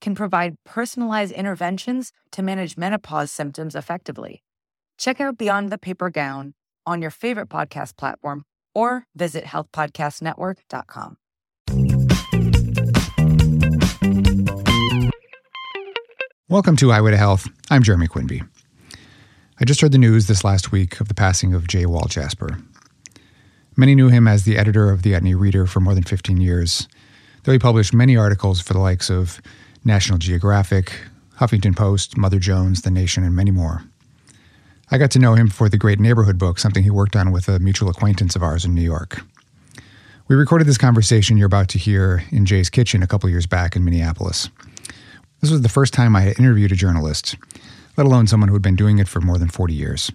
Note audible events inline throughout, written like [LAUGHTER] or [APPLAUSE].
can provide personalized interventions to manage menopause symptoms effectively. Check out Beyond the Paper Gown on your favorite podcast platform or visit healthpodcastnetwork.com. Welcome to Highway to Health. I'm Jeremy Quinby. I just heard the news this last week of the passing of Jay Walljasper. Many knew him as the editor of the Utne Reader for more than 15 years, though he published many articles for the likes of National Geographic, Huffington Post, Mother Jones, The Nation, and many more. I got to know him for the Great Neighborhood book, something he worked on with a mutual acquaintance of ours in New York. We recorded this conversation you're about to hear in Jay's kitchen a couple years back in Minneapolis. This was the first time I had interviewed a journalist, let alone someone who had been doing it for more than 40 years.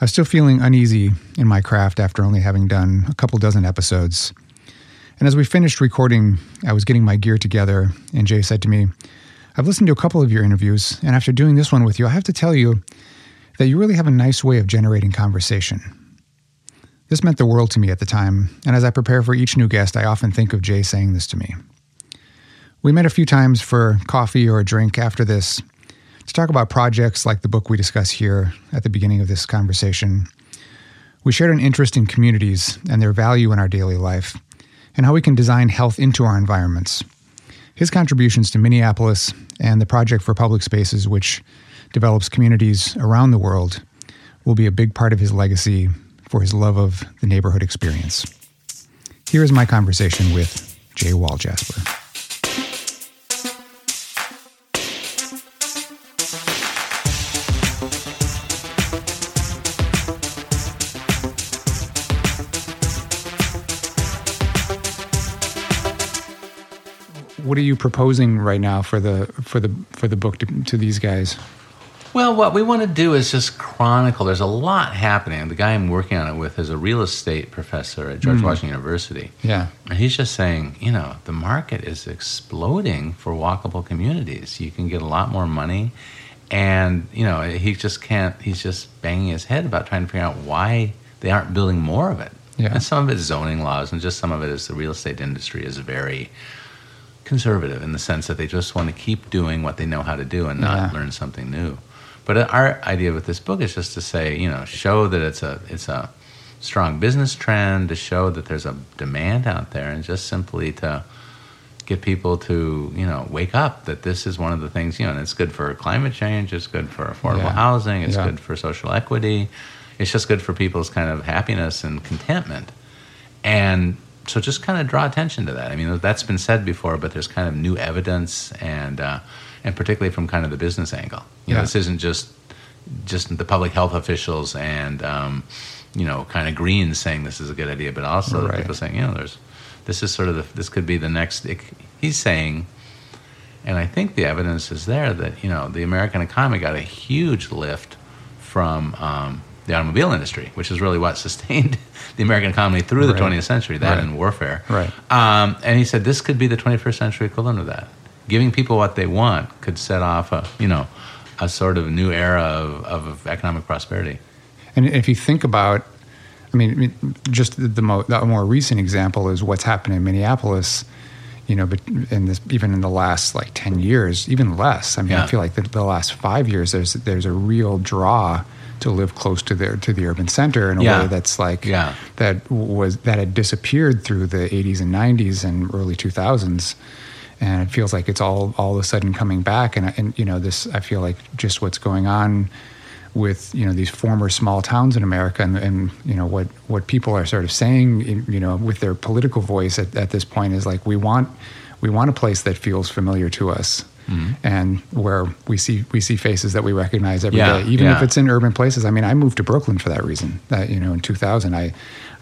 I was still feeling uneasy in my craft after only having done a couple dozen episodes. And as we finished recording, I was getting my gear together, and Jay said to me, I've listened to a couple of your interviews, and after doing this one with you, I have to tell you that you really have a nice way of generating conversation. This meant the world to me at the time, and as I prepare for each new guest, I often think of Jay saying this to me. We met a few times for coffee or a drink after this to talk about projects like the book we discuss here at the beginning of this conversation. We shared an interest in communities and their value in our daily life, and how we can design health into our environments. His contributions to Minneapolis and the Project for Public Spaces, which develops communities around the world will be a big part of his legacy for his love of the neighborhood experience. Here is my conversation with Jay Walljasper. What are you proposing right now for the for the for the book to, to these guys? Well, what we want to do is just chronicle. There's a lot happening. The guy I'm working on it with is a real estate professor at George mm. Washington University. Yeah. And he's just saying, you know, the market is exploding for walkable communities. You can get a lot more money. And, you know, he just can't, he's just banging his head about trying to figure out why they aren't building more of it. Yeah. And some of it is zoning laws, and just some of it is the real estate industry is very conservative in the sense that they just want to keep doing what they know how to do and not yeah. learn something new. But our idea with this book is just to say, you know, show that it's a it's a strong business trend, to show that there's a demand out there, and just simply to get people to you know wake up that this is one of the things you know, and it's good for climate change, it's good for affordable yeah. housing, it's yeah. good for social equity, it's just good for people's kind of happiness and contentment, and so just kind of draw attention to that. I mean, that's been said before, but there's kind of new evidence and. Uh, and particularly from kind of the business angle. You know, this isn't just just the public health officials and um, you know kind of Greens saying this is a good idea, but also right. people saying you know there's this is sort of the, this could be the next. It, he's saying, and I think the evidence is there that you know the American economy got a huge lift from. Um, the automobile industry, which is really what sustained [LAUGHS] the American economy through the 20th century, that right. and warfare. Right. Um, and he said this could be the 21st century equivalent of that giving people what they want could set off a you know a sort of new era of, of economic prosperity. And if you think about, I mean, just the, mo- the more recent example is what's happened in Minneapolis. You know, but in this, even in the last like ten years, even less. I mean, yeah. I feel like the, the, last five years, there's there's a real draw to live close to the to the urban center in a yeah. way that's like yeah. that was that had disappeared through the 80s and 90s and early 2000s and it feels like it's all all of a sudden coming back. And and you know this, I feel like just what's going on with you know these former small towns in America, and, and you know what what people are sort of saying, you know, with their political voice at, at this point is like we want we want a place that feels familiar to us. Mm-hmm. and where we see we see faces that we recognize every yeah, day, even yeah. if it's in urban places. I mean, I moved to Brooklyn for that reason. That you know, in 2000, I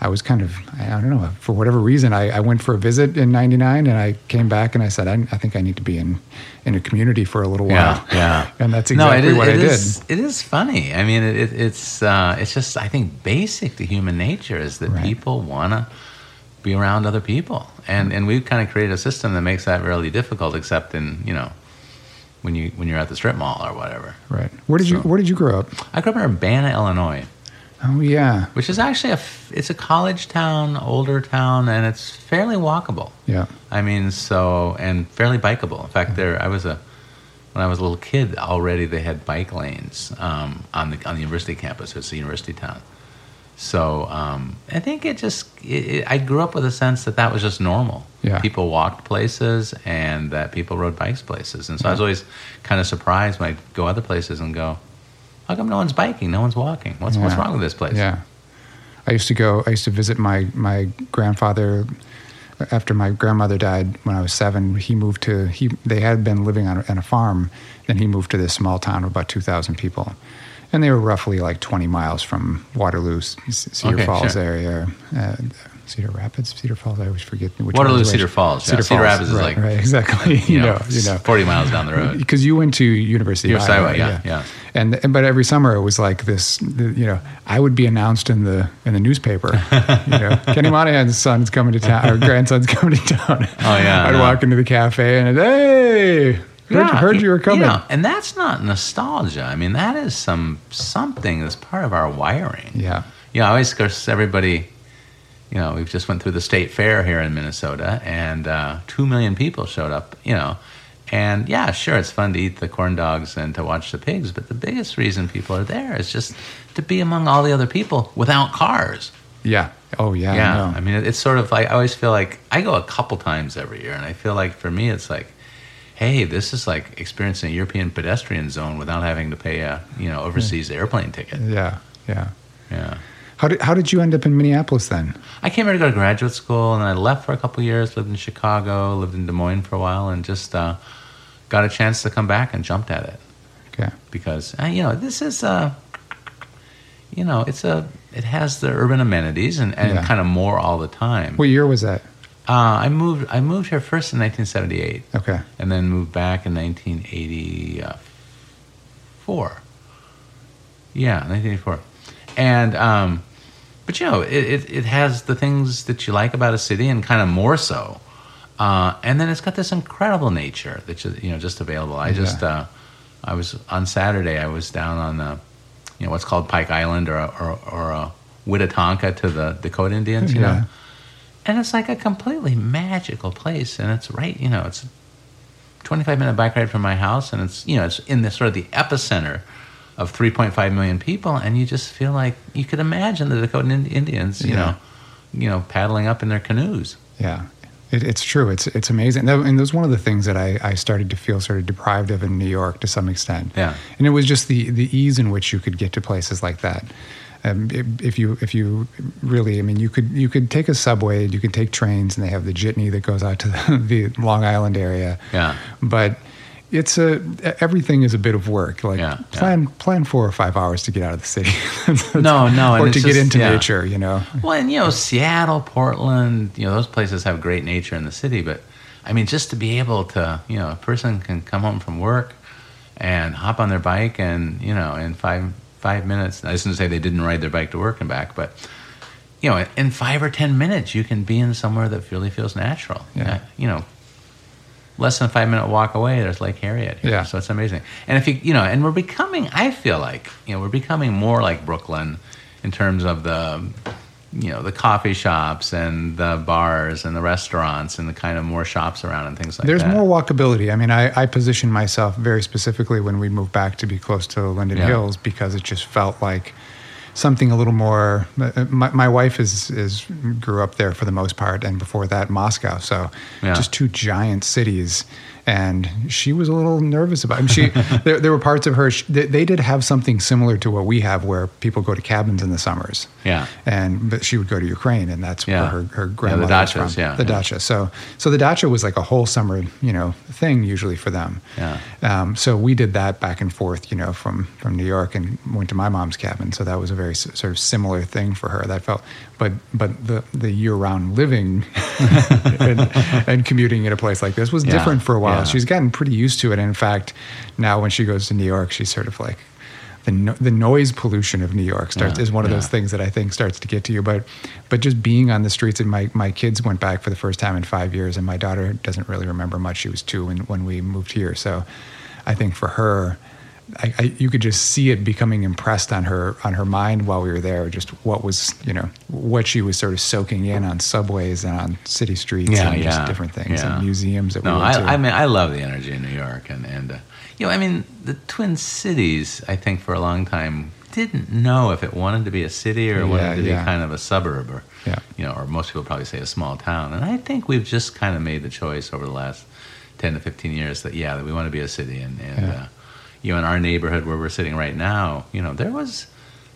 I was kind of, I don't know, for whatever reason, I, I went for a visit in '99, and I came back and I said, I, I, think I need to be in in a community for a little while. Yeah, yeah. [LAUGHS] and that's exactly no, is, what it I is, did. It is funny. I mean, it, it's uh, it's just I think basic to human nature is that Right. people want to be around other people, and and we've kind of created a system that makes that really difficult, except in you know when you when you're at the strip mall or whatever. Right. Where did you Where did you grow up? I grew up in Urbana, Illinois. Oh yeah, which is actually a it's a college town, older town, and it's fairly walkable. yeah. I mean, so and fairly bikeable. In fact, there I was a when I was a little kid already they had bike lanes um, on the on the university campus. It's a university town. So um, I think it just it, it, I grew up with a sense that that was just normal. Yeah. People walked places and that people rode bikes places, and so I was always kind of surprised when I go other places and go, "How come no one's biking? No one's walking? What's what's wrong with this place?" Yeah. I used to go, I used to visit my, my grandfather after my grandmother died when I was seven. He moved to, he, they had been living on, a- on a farm. Then he moved to this small town of about 2,000 people. And they were roughly like 20 miles from Waterloo, Cedar Okay, Falls sure. area. Uh, Cedar Rapids, Cedar Falls. I always forget which Waterloo, one is which. Cedar Falls. Cedar Rapids is like, right, exactly. [LAUGHS] You, know, you know, forty miles down the road. [LAUGHS] because you went to University of Iowa, Iowa, yeah, yeah. And and- but every summer it was like this, the, you know, I would be announced in the in the newspaper. you know, [LAUGHS] Kenny Monahan's son's coming to town, or grandson's coming to town. Oh, yeah, I'd know. walk into the cafe and hey, heard, heard you were coming. know, and that's not nostalgia. I mean, that is some something that's part of our wiring. Yeah, You know, I always, of course, everybody, you know, we've just went through the state fair here in Minnesota, and uh, two million people showed up. You know, and yeah, sure, it's fun to eat the corn dogs and to watch the pigs, but the biggest reason people are there is just to be among all the other people without cars. yeah. Oh yeah, yeah, I. I mean, it's sort of like I always feel like I go a couple times every year, and I feel like for me, it's like, hey, this is like experiencing a European pedestrian zone without having to pay a you know overseas airplane ticket. yeah, yeah. Yeah. How did how did you end up in Minneapolis then? I came here to go to graduate school, and I left for a couple years. Lived in Chicago, lived in Des Moines for a while, and just uh, got a chance to come back and jumped at it Okay, because uh, you know this is uh, you know it's a it has the urban amenities and, and Yeah. kind of more all the time. what year was that? Uh, I moved I moved here first in 1978, Okay, and then moved back in 1984. Yeah, 1984, and um, but you know it, it it has the things that you like about a city and kind of more so. Uh, and then it's got this incredible nature that's just, you know just available. I just Yeah. uh, I was on Saturday. I was down on the you know what's called Pike Island or or, or a Witatonka to the Dakota Indians. You Yeah. know, and it's like a completely magical place, and it's right. You know, it's a 25 minute bike ride from my house, and it's you know it's in the sort of the epicenter of 3.5 million people, and you just feel like you could imagine the Dakota Indians, you Yeah. know, you know, paddling up in their canoes. Yeah, it, it's true. It's it's amazing. That, and that was one of the things that I, I started to feel sort of deprived of in New York to some extent. Yeah. and it was just the the ease in which you could get to places like that. Um, if, if you if you really, I mean, you could you could take a subway, and you could take trains, and they have the jitney that goes out to the, [LAUGHS] the Long Island area. Yeah. but. It's a everything is a bit of work. Like Yeah, yeah. plan plan four or five hours to get out of the city. [LAUGHS] No, no, [LAUGHS] or to get just- into yeah. nature. You know, Well, and you know, Seattle, Portland, you know, those places have great nature in the city, but I mean, just to be able to, you know, a person can come home from work and hop on their bike and, you know, in five five minutes, I shouldn't say they didn't ride their bike to work and back, but you know, in five or ten minutes, you can be in somewhere that really feels natural. Yeah. You know, less than a five minute walk away, there's Lake Harriet. Here. Yeah. So it's amazing. And if you, you know, and we're becoming, I feel like, you know, we're becoming more like Brooklyn in terms of the, you know, the coffee shops and the bars and the restaurants and the kind of more shops around and things like There's that. There's more walkability. I mean, I, I position myself very specifically when we moved back to be close to Linden Yeah. Hills because it just felt like something a little more. uh, My, my wife is is grew up there for the most part, and before that, Moscow. So Yeah. just two giant cities, and she was a little nervous about. It. She [LAUGHS] there, there were parts of her. They, they, did have something similar to what we have, where people go to cabins in the summers. Yeah, and but she would go to Ukraine, and that's yeah. where her her grandmother yeah, was from. Yeah, the yeah. dacha. So so the dacha was like a whole summer, you know, thing usually for them. Yeah. Um, so we did that back and forth, you know, from from New York and went to my mom's cabin. So that was a very sort of similar thing for her. That felt, but but the the year round living [LAUGHS] and, and, commuting in a place like this was different for a while. She's gotten pretty used to it. And in fact, now when she goes to New York, she's sort of like the no, the noise pollution of New York starts yeah, is one of yeah. those things that I think starts to get to you. But but just being on the streets and my my kids went back for the first time in five years, and my daughter doesn't really remember much. She was two when when we moved here, so I think for her. I, I, you could just see it becoming impressed on her on her mind while we were there. Just what was you know what she was sort of soaking in on subways and on city streets yeah, and yeah, just different things yeah. and museums that no, we went I, to. I mean I love the energy in New York and and uh, you know I mean the Twin Cities I think for a long time didn't know if it wanted to be a city or wanted to be kind of a suburb or Yeah. you know or most people probably say a small town and I think we've just kind of made the choice over the last ten to fifteen years that yeah that we want to be a city and and uh, you know in our neighborhood where we're sitting right now you know there was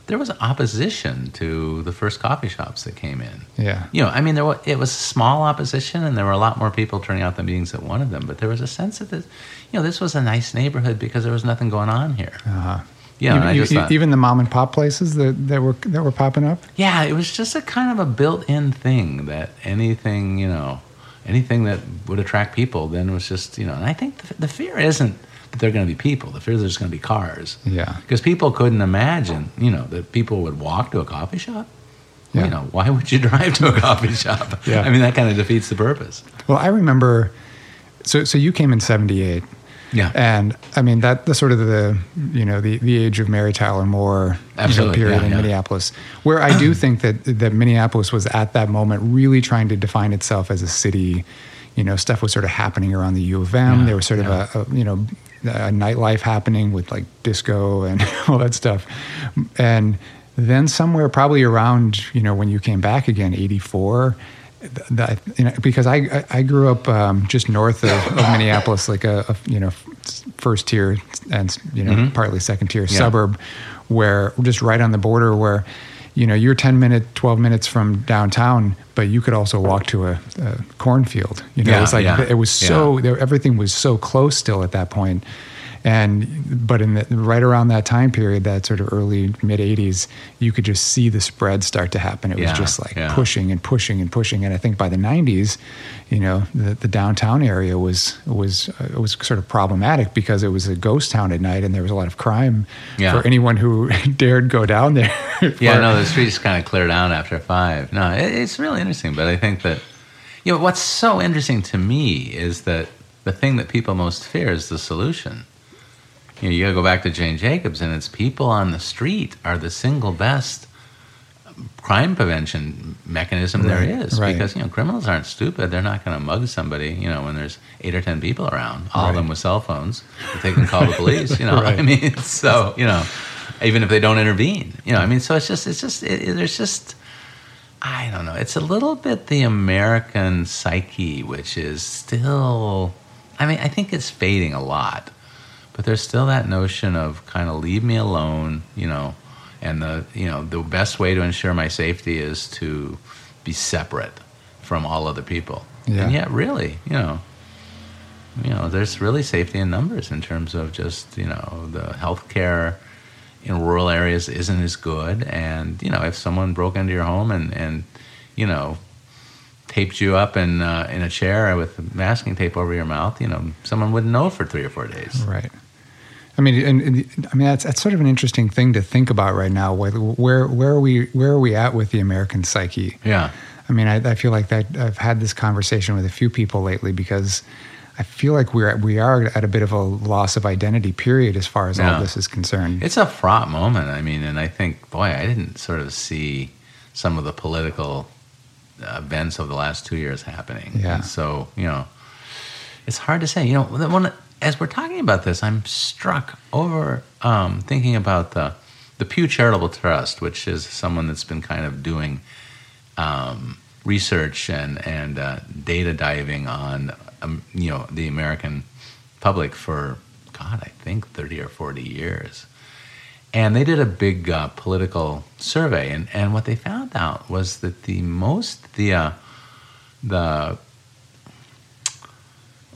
there was opposition to the first coffee shops that came in yeah, you know, I mean, there was, it was small opposition, and there were a lot more people turning out the meetings that wanted them. But there was a sense that this, you know, this was a nice neighborhood because there was nothing going on here. uh-huh. Yeah, I even, thought, even the mom and pop places that, that were that were popping up. yeah, it was just a kind of a built-in thing that anything, you know, anything that would attract people, then was just, you know. And I think the, the fear isn't they're going to be people. The fear is there's going to be cars. Yeah. Because people couldn't imagine, you know, that people would walk to a coffee shop. Yeah. You know, why would you [LAUGHS] drive to a coffee shop? Yeah. I mean, that kind of defeats the purpose. Well, I remember. So so you came in '78. Yeah. And I mean that the sort of the you know the, the age of Mary Tyler Moore you know, period yeah, in yeah. Minneapolis, where I do think that that Minneapolis was at that moment really trying to define itself as a city. You know, stuff was sort of happening around the U of M. Yeah, there was sort of a, a you know a nightlife happening with like disco and [LAUGHS] all that stuff, and then somewhere probably around you know when you came back again, eighty four that you know, because I I- grew up um, just north of, of Minneapolis, like a, a you know first tier and you know partly second tier Mm-hmm. Yeah. suburb, where just right on the border where. You know, you're 10 minutes, 12 minutes from downtown, but you could also walk to a, a cornfield. You know, Yeah, it was like yeah, it was so there, everything was so close still at that point. And but in the, right around that time period, that sort of early mid '80s, you could just see the spread start to happen. It was just like yeah. pushing and pushing and pushing. And I think by the '90s, you know, the, the downtown area was was uh, was sort of problematic because it was a ghost town at night, and there was a lot of crime Yeah. for anyone who [LAUGHS] dared go down there. Yeah, [LAUGHS] no, the streets kind of cleared out after five. No, it, it's really interesting. But I think that, you know, what's so interesting to me is that the thing that people most fear is the solution. You know, you got to go back to Jane Jacobs, and it's people on the street are the single best crime prevention mechanism there Right, is right. because you know criminals aren't stupid they're not going to mug somebody you know when there's eight or ten people around all of them with cell phones that they can call the police you [LAUGHS] know Right. i mean [LAUGHS] so you know even if they don't intervene you know i mean so it's just it's just it, it- there's just i don't know it's a little bit the american psyche which is still i mean i think it's fading a lot but there's still that notion of kind of leave me alone you know and the you know the best way to ensure my safety is to be separate from all other people Yeah. and yet really you know you know there's really safety in numbers in terms of just you know the healthcare in rural areas isn't as good and you know if someone broke into your home and and you know taped you up in uh, in a chair with masking tape over your mouth you know someone wouldn't know for three or four days Right. I mean, and, and I mean that's that's sort of an interesting thing to think about right now. Where where where are we where are we at with the American psyche? yeah I mean, I, I feel like that I've had this conversation with a few people lately because I feel like we're we are at a bit of a loss of identity period as far as all this is concerned. It's a fraught moment. I mean, and I think, boy, I didn't sort of see some of the political events of the last two years happening. Yeah. And so, you know, it's hard to say. You know, the one, as we're talking about this, I'm struck over um, thinking about the the Pew Charitable Trust, which is someone that's been kind of doing um, research and and uh, data diving on um, you know the American public for God, I think thirty or forty years, and they did a big uh, political survey, and, and what they found out was that the most the uh, the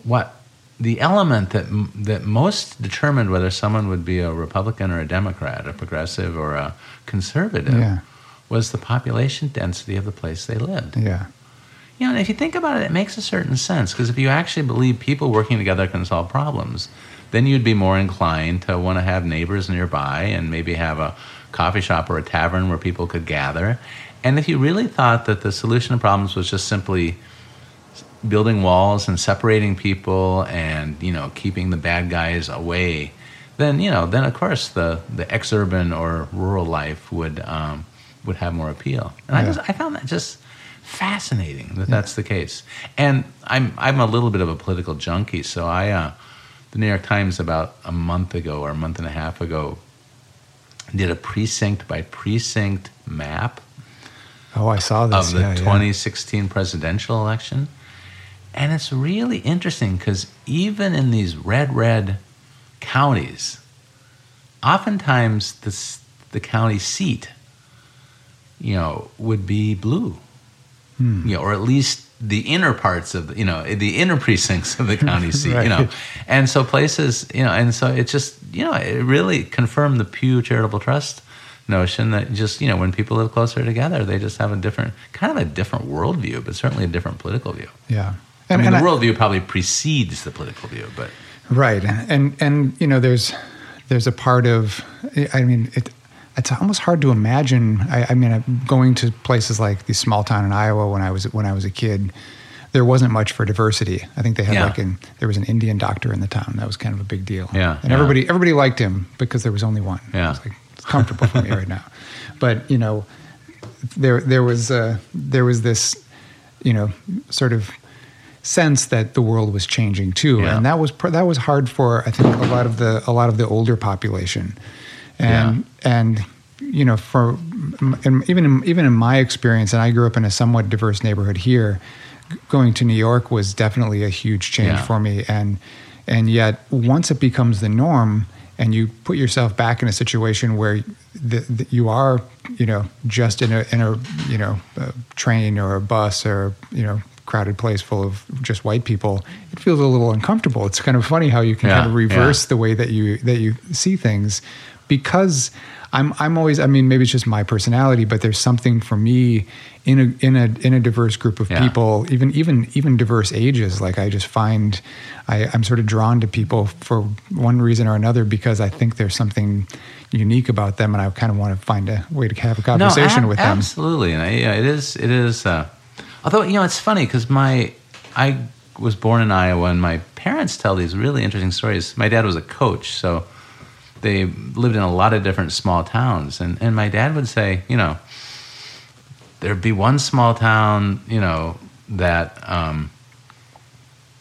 what the element that that most determined whether someone would be a Republican or a Democrat, a progressive or a conservative, Yeah. was the population density of the place they lived. Yeah. You know, and if you think about it, it makes a certain sense because if you actually believe people working together can solve problems, then you'd be more inclined to want to have neighbors nearby and maybe have a coffee shop or a tavern where people could gather. And if you really thought that the solution to problems was just simply building walls and separating people and you know keeping the bad guys away, then you know then of course the the ex-urban or rural life would um, would have more appeal. And I just I found that just fascinating that that's the case. And I'm I'm a little bit of a political junkie, so I uh, the New York Times about a month ago or a month and a half ago did a precinct by precinct map Oh, I saw this. of the yeah, yeah. 2016 presidential election. And it's really interesting because even in these red, red counties, oftentimes the, the county seat, you know, would be blue. Hmm. You know, or at least the inner parts of the, you know, the inner [LAUGHS] precincts of the [LAUGHS] county seat, you know. And so places, you know, and so it just, you know, it really confirmed the Pew Charitable Trust notion that just, you know, when people live closer together, they just have a different, kind of a different worldview, but certainly a different political view. Yeah. I mean, and the worldview probably precedes the political view, but Right, and and you know, there's there's a part of, I mean, it, it's almost hard to imagine. I, I mean, I'm going to places like the small town in Iowa when I was when I was a kid. There wasn't much for diversity. I think they had Yeah. like an there was an Indian doctor in the town. That was kind of a big deal. Yeah, and yeah. everybody everybody liked him because there was only one. Yeah. it like it's comfortable for me right now. But you know, there there was uh, there was this you know sort of sense that the world was changing too, Yeah. and that was that was hard for I think a lot of the a lot of the older population, and and you know for and even in, even in my experience, and I grew up in a somewhat diverse neighborhood here. Going to New York was definitely a huge change Yeah. for me, and and yet once it becomes the norm, and you put yourself back in a situation where the, the, you are, you know, just in a in a you know a train or a bus or you know crowded place full of just white people, it feels a little uncomfortable. It's kind of funny how you can Yeah, kind of reverse the way that you that you see things, because I'm I'm always I mean maybe it's just my personality, but there's something for me in a in a in a diverse group of Yeah. people, even even even diverse ages. Like I just find I, I'm sort of drawn to people for one reason or another because I think there's something unique about them, and I kind of want to find a way to have a conversation ab- with them. Absolutely, and I, yeah, it is. It is. Uh, although you know, it's funny because my I was born in Iowa, and my parents tell these really interesting stories. My dad was a coach, so they lived in a lot of different small towns, and and my dad would say, you know, there'd be one small town, you know, that um,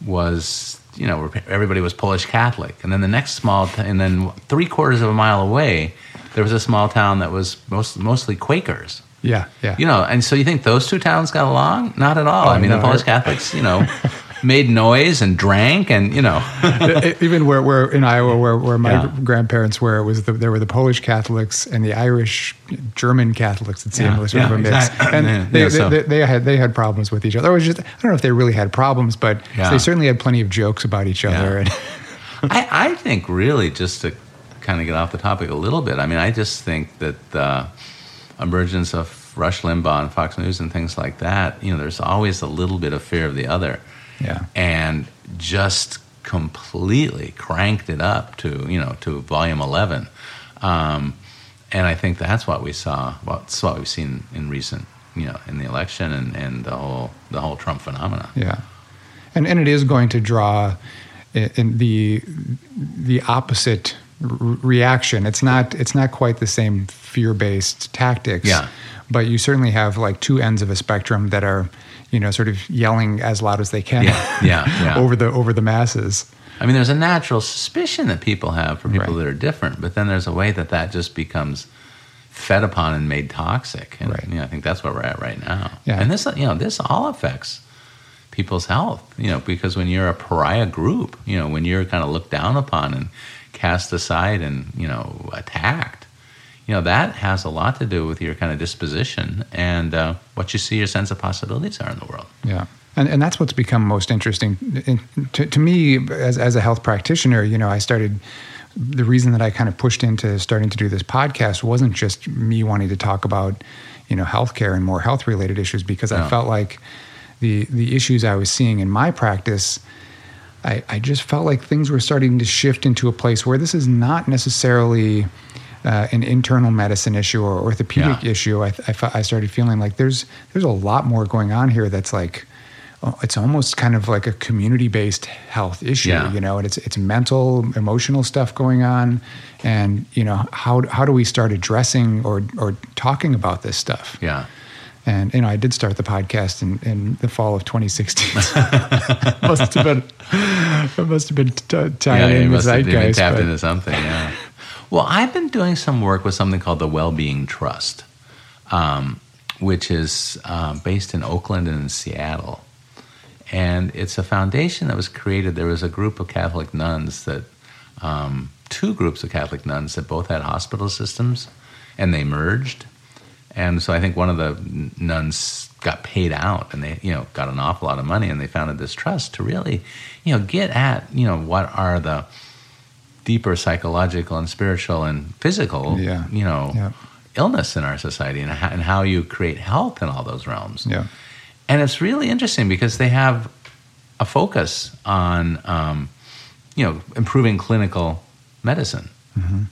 was you know everybody was Polish Catholic, and then the next small t- and then three quarters of a mile away, there was a small town that was most, mostly Quakers. Yeah, yeah. You know, and so you think those two towns got along? Not at all. Oh, I mean, no. the Polish Catholics, you know, [LAUGHS] made noise and drank, and you know, [LAUGHS] even where, where in Iowa, where, where my Yeah. grandparents were, it was the, there were the Polish Catholics and the Irish German Catholics. It seemed Yeah, was sort of a mix, exactly. and Yeah, they, yeah, so- they, they had they had problems with each other. It was just I don't know if they really had problems, but Yeah. they certainly had plenty of jokes about each other. Yeah. And [LAUGHS] I, I think really just to kind of get off the topic a little bit. I mean, I just think that the emergence of Rush Limbaugh and Fox News and things like that, you know, there's always a little bit of fear of the other. Yeah. And just completely cranked it up to, you know, to volume 11. Um, and I think that's what we saw. It's what we've seen in recent, you know, in the election and, and the whole the whole Trump phenomena. Yeah, and and it is going to draw in the the opposite reaction. It's not it's not quite the same fear based tactics. Yeah. But you certainly have like two ends of a spectrum that are you know sort of yelling as loud as they can. Yeah, yeah, [LAUGHS] yeah. over the over the masses. I mean, there's a natural suspicion that people have for people Right. that are different, but then there's a way that that just becomes fed upon and made toxic. And Right. you know, I think that's where we're at right now. Yeah. And this, you know, this all affects people's health. You know, because when you're a pariah group, you know, when you're kind of looked down upon and cast aside and you know attacked, you know that has a lot to do with your kind of disposition and uh, what you see your sense of possibilities are in the world. Yeah. And, and that's what's become most interesting to, to me as, as a health practitioner. You know, I started the reason that I kind of pushed into starting to do this podcast wasn't just me wanting to talk about, you know, healthcare and more health related issues because no. I felt like the the issues I was seeing in my practice, I, I just felt like things were starting to shift into a place where this is not necessarily uh, an internal medicine issue or orthopedic yeah. issue. I, I, I started feeling like there's there's a lot more going on here that's like it's almost kind of like a community-based health issue, yeah. you know, and it's it's mental, emotional stuff going on, and you know how how do we start addressing or or talking about this stuff? Yeah. And you know, I did start the podcast in, in the fall of 2016. [LAUGHS] must have been, it must have been t- tied yeah, in the tapped but. into something. Yeah. Well, I've been doing some work with something called the Wellbeing Trust, um, which is uh, based in Oakland and in Seattle and it's a foundation that was created. There was a group of Catholic nuns that, um, two groups of Catholic nuns that both had hospital systems, and they merged. And so I think one of the nuns got paid out, and they, you know, got an awful lot of money, and they founded this trust to really, you know, get at, you know, what are the deeper psychological and spiritual and physical, yeah. you know, yeah. illness in our society, and how, and how you create health in all those realms. Yeah. And it's really interesting because they have a focus on, um, you know, improving clinical medicine. Mm-hmm.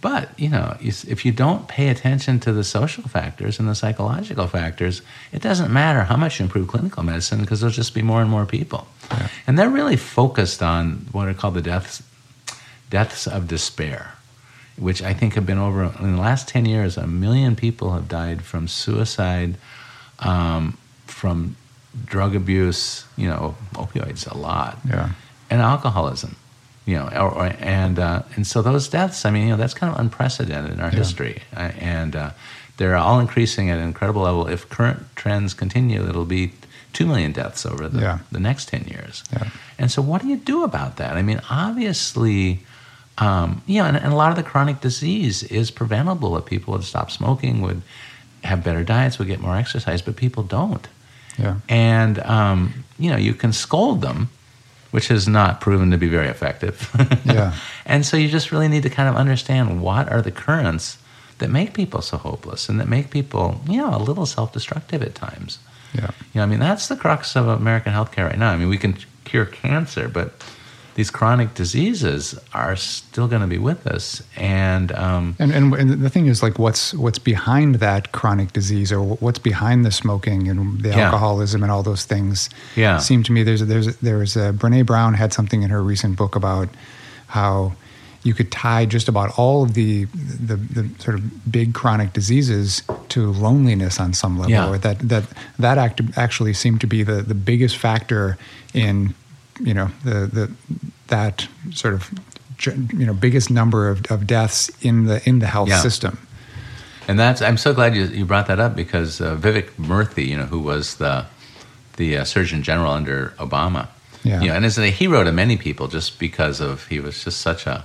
But you know, if you don't pay attention to the social factors and the psychological factors, it doesn't matter how much you improve clinical medicine because there'll just be more and more people. Yeah. And they're really focused on what are called the deaths, deaths of despair, which I think have been over in the last ten years. A million people have died from suicide, um, from drug abuse, you know, opioids a lot, yeah, and alcoholism, you know, or, or, and uh, and so those deaths, I mean, you know, that's kind of unprecedented in our yeah. history, uh, and uh, they're all increasing at an incredible level. If current trends continue, it'll be two million deaths over the yeah. the next ten years. Yeah. And so, what do you do about that? I mean, obviously. Um, you know, and, and a lot of the chronic disease is preventable if people would stop smoking, would have better diets, would get more exercise, but people don't. Yeah. And, um, you know, you can scold them, which has not proven to be very effective. [LAUGHS] yeah. And so you just really need to kind of understand what are the currents that make people so hopeless and that make people, you know, a little self destructive at times. Yeah. You know, I mean, that's the crux of American healthcare right now. I mean, we can cure cancer, but these chronic diseases are still going to be with us. And, um, and, and and the thing is, like, what's what's behind that chronic disease, or what's behind the smoking and the yeah. alcoholism and all those things? Yeah, seem to me there's there's there's a, Brene Brown had something in her recent book about how you could tie just about all of the, the, the sort of big chronic diseases to loneliness on some level. Yeah. That that that act, actually seemed to be the, the biggest factor in you know the the that sort of you know biggest number of, of deaths in the in the health yeah. system. And that's I'm so glad you, you brought that up because uh, Vivek Murthy, you know, who was the the uh, Surgeon General under Obama, yeah, you know, and as a hero to many people just because of he was just such a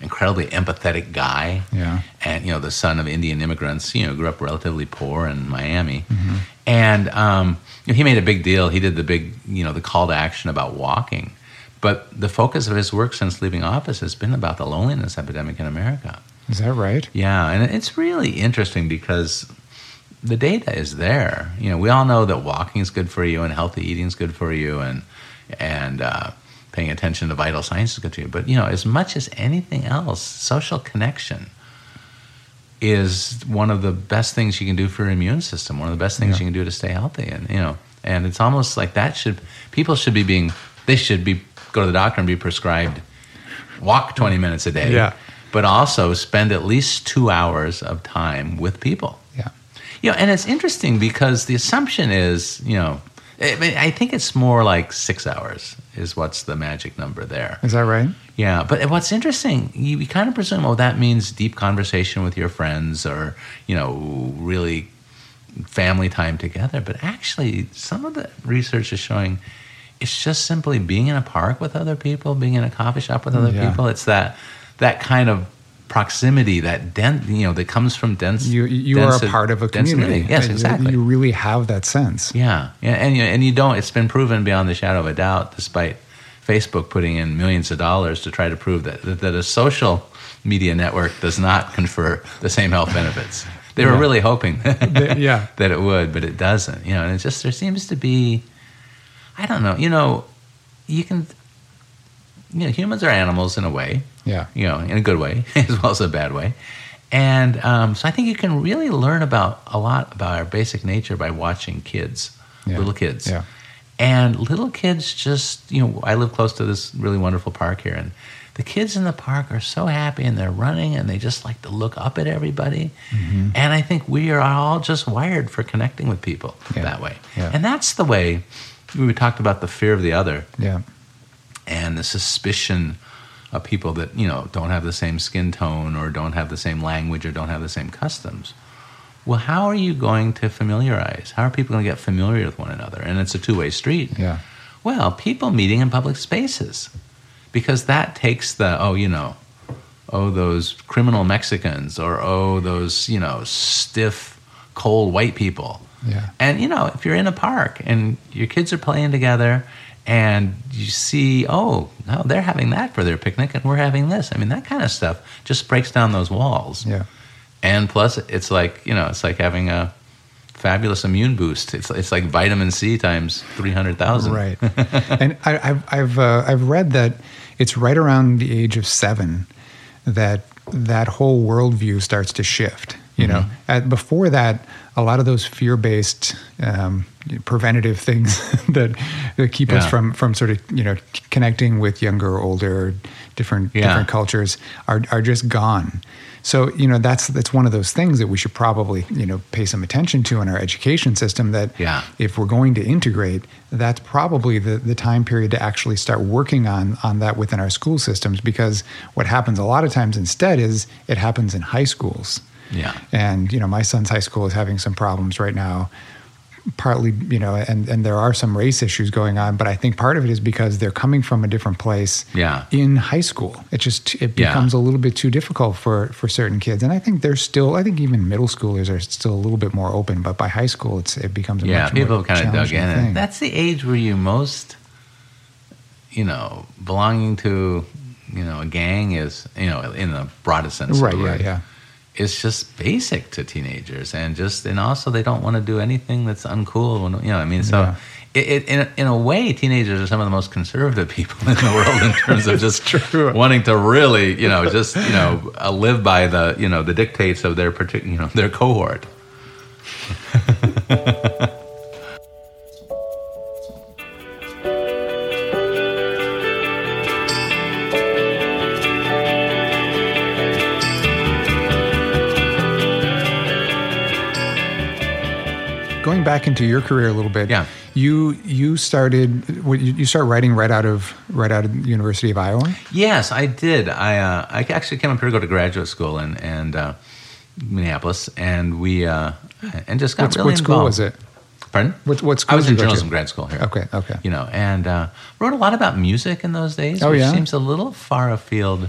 incredibly empathetic guy. Yeah. And, you know, the son of Indian immigrants, you know, grew up relatively poor in Miami. Mm-hmm. And um, you know, he made a big deal. He did the big, you know, the call to action about walking. But the focus of his work since leaving office has been about the loneliness epidemic in America. Is that right? Yeah. And it's really interesting because the data is there. You know, we all know that walking is good for you and healthy eating is good for you and, and, uh, paying attention to vital signs is good to you. But you know, as much as anything else, social connection is one of the best things you can do for your immune system. One of the best things yeah. you can do to stay healthy. And you know, and it's almost like that should people should be being they should be go to the doctor and be prescribed walk 20 minutes a day. Yeah. But also spend at least two hours of time with people. Yeah. You know, and it's interesting because the assumption is, you know, I think it's more like six hours is what's the magic number there. Is that right? Yeah, but what's interesting, you, you kind of presume, oh, that means deep conversation with your friends, or you know, really family time together. But actually, some of the research is showing it's just simply being in a park with other people, being in a coffee shop with other Yeah. people. It's that that kind of proximity, that den, you know, that comes from dense. You you dense- are a part of a community. Yes, You- exactly. You really have that sense. Yeah, yeah, and you, and you don't. It's been proven beyond the shadow of a doubt, despite Facebook putting in millions of dollars to try to prove that that, that a social media network does not confer the same health benefits. They were Yeah. really hoping [LAUGHS] The- yeah. that it would, but it doesn't. You know, and it just there seems to be, I don't know. You know, you can, you know, humans are animals in a way Yeah. you know, in a good way [LAUGHS] as well as a bad way. And um, so I think you can really learn about a lot about our basic nature by watching kids, Yeah. little kids. Yeah. And little kids just, you know, I live close to this really wonderful park here, and the kids in the park are so happy and they're running and they just like to look up at everybody. Mm-hmm. And I think we are all just wired for connecting with people Yeah. that way. Yeah. And that's the way we talked about the fear of the other Yeah. and the suspicion of people that you know don't have the same skin tone or don't have the same language or don't have the same customs well how are you going to familiarize how are people going to get familiar with one another and it's a two-way street Yeah. well people meeting in public spaces because that takes the oh you know oh those criminal mexicans or oh those you know stiff cold white people Yeah. and you know, if you're in a park and your kids are playing together and you see, oh, no, they're having that for their picnic and we're having this. I mean, that kind of stuff just breaks down those walls. Yeah. And plus, it's like, you know, it's like having a fabulous immune boost. It's, it's like vitamin C times 300,000. Right. [LAUGHS] and I, I've I've uh, I've read that it's right around the age of seven that that whole worldview starts to shift. You know, Mm-hmm. At, before that, a lot of those fear-based um, preventative things [LAUGHS] that, that keep us from from sort of you know connecting with younger, older, different Yeah. different cultures are are just gone. So you know that's that's one of those things that we should probably you know pay some attention to in our education system. That Yeah. if we're going to integrate, that's probably the, the time period to actually start working on on that within our school systems. Because what happens a lot of times instead is it happens in high schools. Yeah. And you know, my son's high school is having some problems right now. Partly, you know, and and there are some race issues going on, but I think part of it is because they're coming from a different place. Yeah. In high school, it just it Yeah. becomes a little bit too difficult for for certain kids, and I think they're still. I think even middle schoolers are still a little bit more open, but by high school, it's it becomes a Yeah, much people more kind of dug challenging in. thing. And that's the age where you most, you know, belonging to, you know, a gang is, you know, in the broadest sense. of right. the Yeah. Word. Yeah. it's just basic to teenagers and just and also they don't want to do anything that's uncool when, you know i mean so Yeah. it, it, in, a, in a way teenagers are some of the most conservative people [LAUGHS] in the world in terms of just true. wanting to really you know just you know uh, live by the you know the dictates of their particular you know their cohort [LAUGHS] Going back into your career a little bit, Yeah. You you started you you start writing right out of right out of the University of Iowa. Yes, I did. I uh, I actually came up here to go to graduate school in and uh, Minneapolis, and we uh, and just got What's, really what school involved. was it? Pardon? What what school I was in journalism grad school here. Okay, okay. You know, and uh, wrote a lot about music in those days, Oh, which yeah? seems a little far afield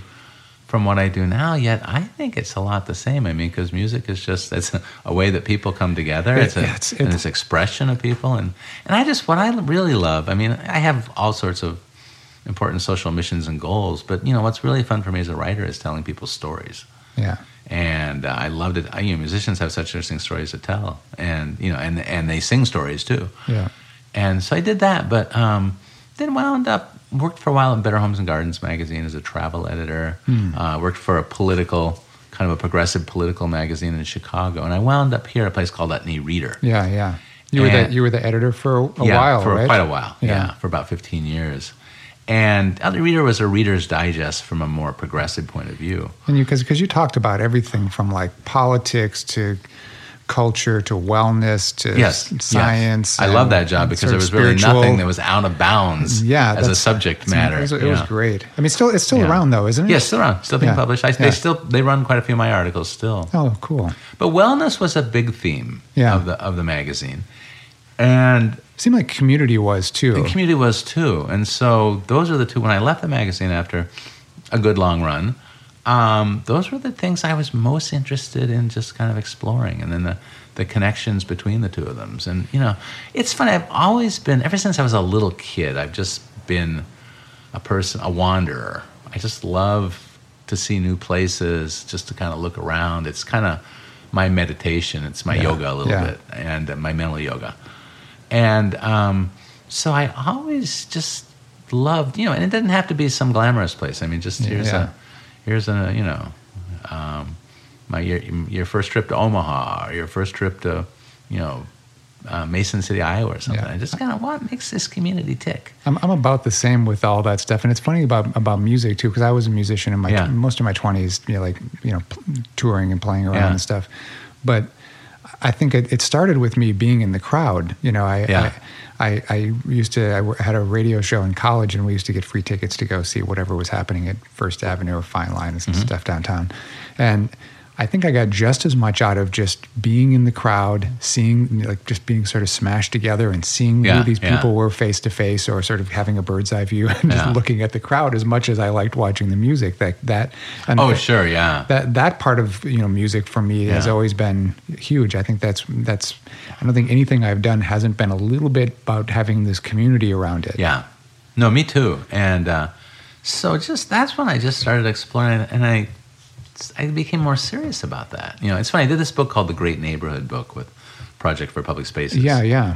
from what I do now. Yet I think it's a lot the same. I mean, because music is just it's a, a way that people come together. It's a it's- it's- it's expression of people, and and I just what I really love. I mean, I have all sorts of important social missions and goals, but you know what's really fun for me as a writer is telling people stories Yeah, and uh, I loved it. I, you know, musicians have such interesting stories to tell, and you know, and and they sing stories too. yeah, And so I did that, but um, then wound up worked for a while at Better Homes and Gardens magazine as a travel editor. Uh, worked for a political kind of a progressive political magazine in Chicago, and I wound up here at a place called Utne Reader. yeah, yeah. You were the you were the editor for a yeah, while, for right? quite a while. Yeah. Yeah. for about 15 years. And Utne Reader was a reader's digest from a more progressive point of view. And you because you talked about everything from like politics to culture to wellness to yes, science. Yes. I love that job because there was really nothing that was out of bounds yeah, as a subject matter. It was, it yeah. was great. I mean, still it's still yeah. around though, isn't it? Yes, still around, still being published. I, They still they run quite a few of my articles still. Oh, cool. But wellness was a big theme yeah. of the of the magazine, and it seemed like community was too. The community was too, and so those are the two. When I left the magazine after a good long run, um, those were the things I was most interested in, just kind of exploring, and then the the connections between the two of them. And you know, it's funny. I've always been, ever since I was a little kid, I've just been a person, a wanderer. I just love to see new places, just to kind of look around. It's kind of my meditation. It's my yeah. yoga a little yeah. bit, and uh, my mental yoga. And um, so I always just loved, you know, and it didn't have to be some glamorous place. I mean, just here's yeah. a, here's a, you know, um, my your, your first trip to Omaha, or your first trip to, you know, uh, Mason City, Iowa, or something. Yeah. I just kind of what makes this community tick. I'm, I'm about the same with all that stuff, and it's funny about about music too, because I was a musician in my yeah. most of my 20s, you know, like you know, touring and playing around yeah. and stuff. But I think it, it, started with me being in the crowd. You know, I. I, I, I, used to, I had a radio show in college and we used to get free tickets to go see whatever was happening at First Avenue or Fine Line and mm-hmm. stuff downtown. And I think I got just as much out of just being in the crowd, seeing like just being sort of smashed together and seeing yeah, who these people yeah. were face to face, or sort of having a bird's eye view [LAUGHS] and just looking at the crowd as much as I liked watching the music. That that and oh sure yeah that that part of you know music for me has always been huge. I think that's that's I don't think anything I've done hasn't been a little bit about having this community around it. Yeah, no, me too. And uh, so just that's when I just started exploring, and I I became more serious about that. You know, it's funny. I did this book called The Great Neighborhood Book with Project for Public Spaces. Yeah, yeah.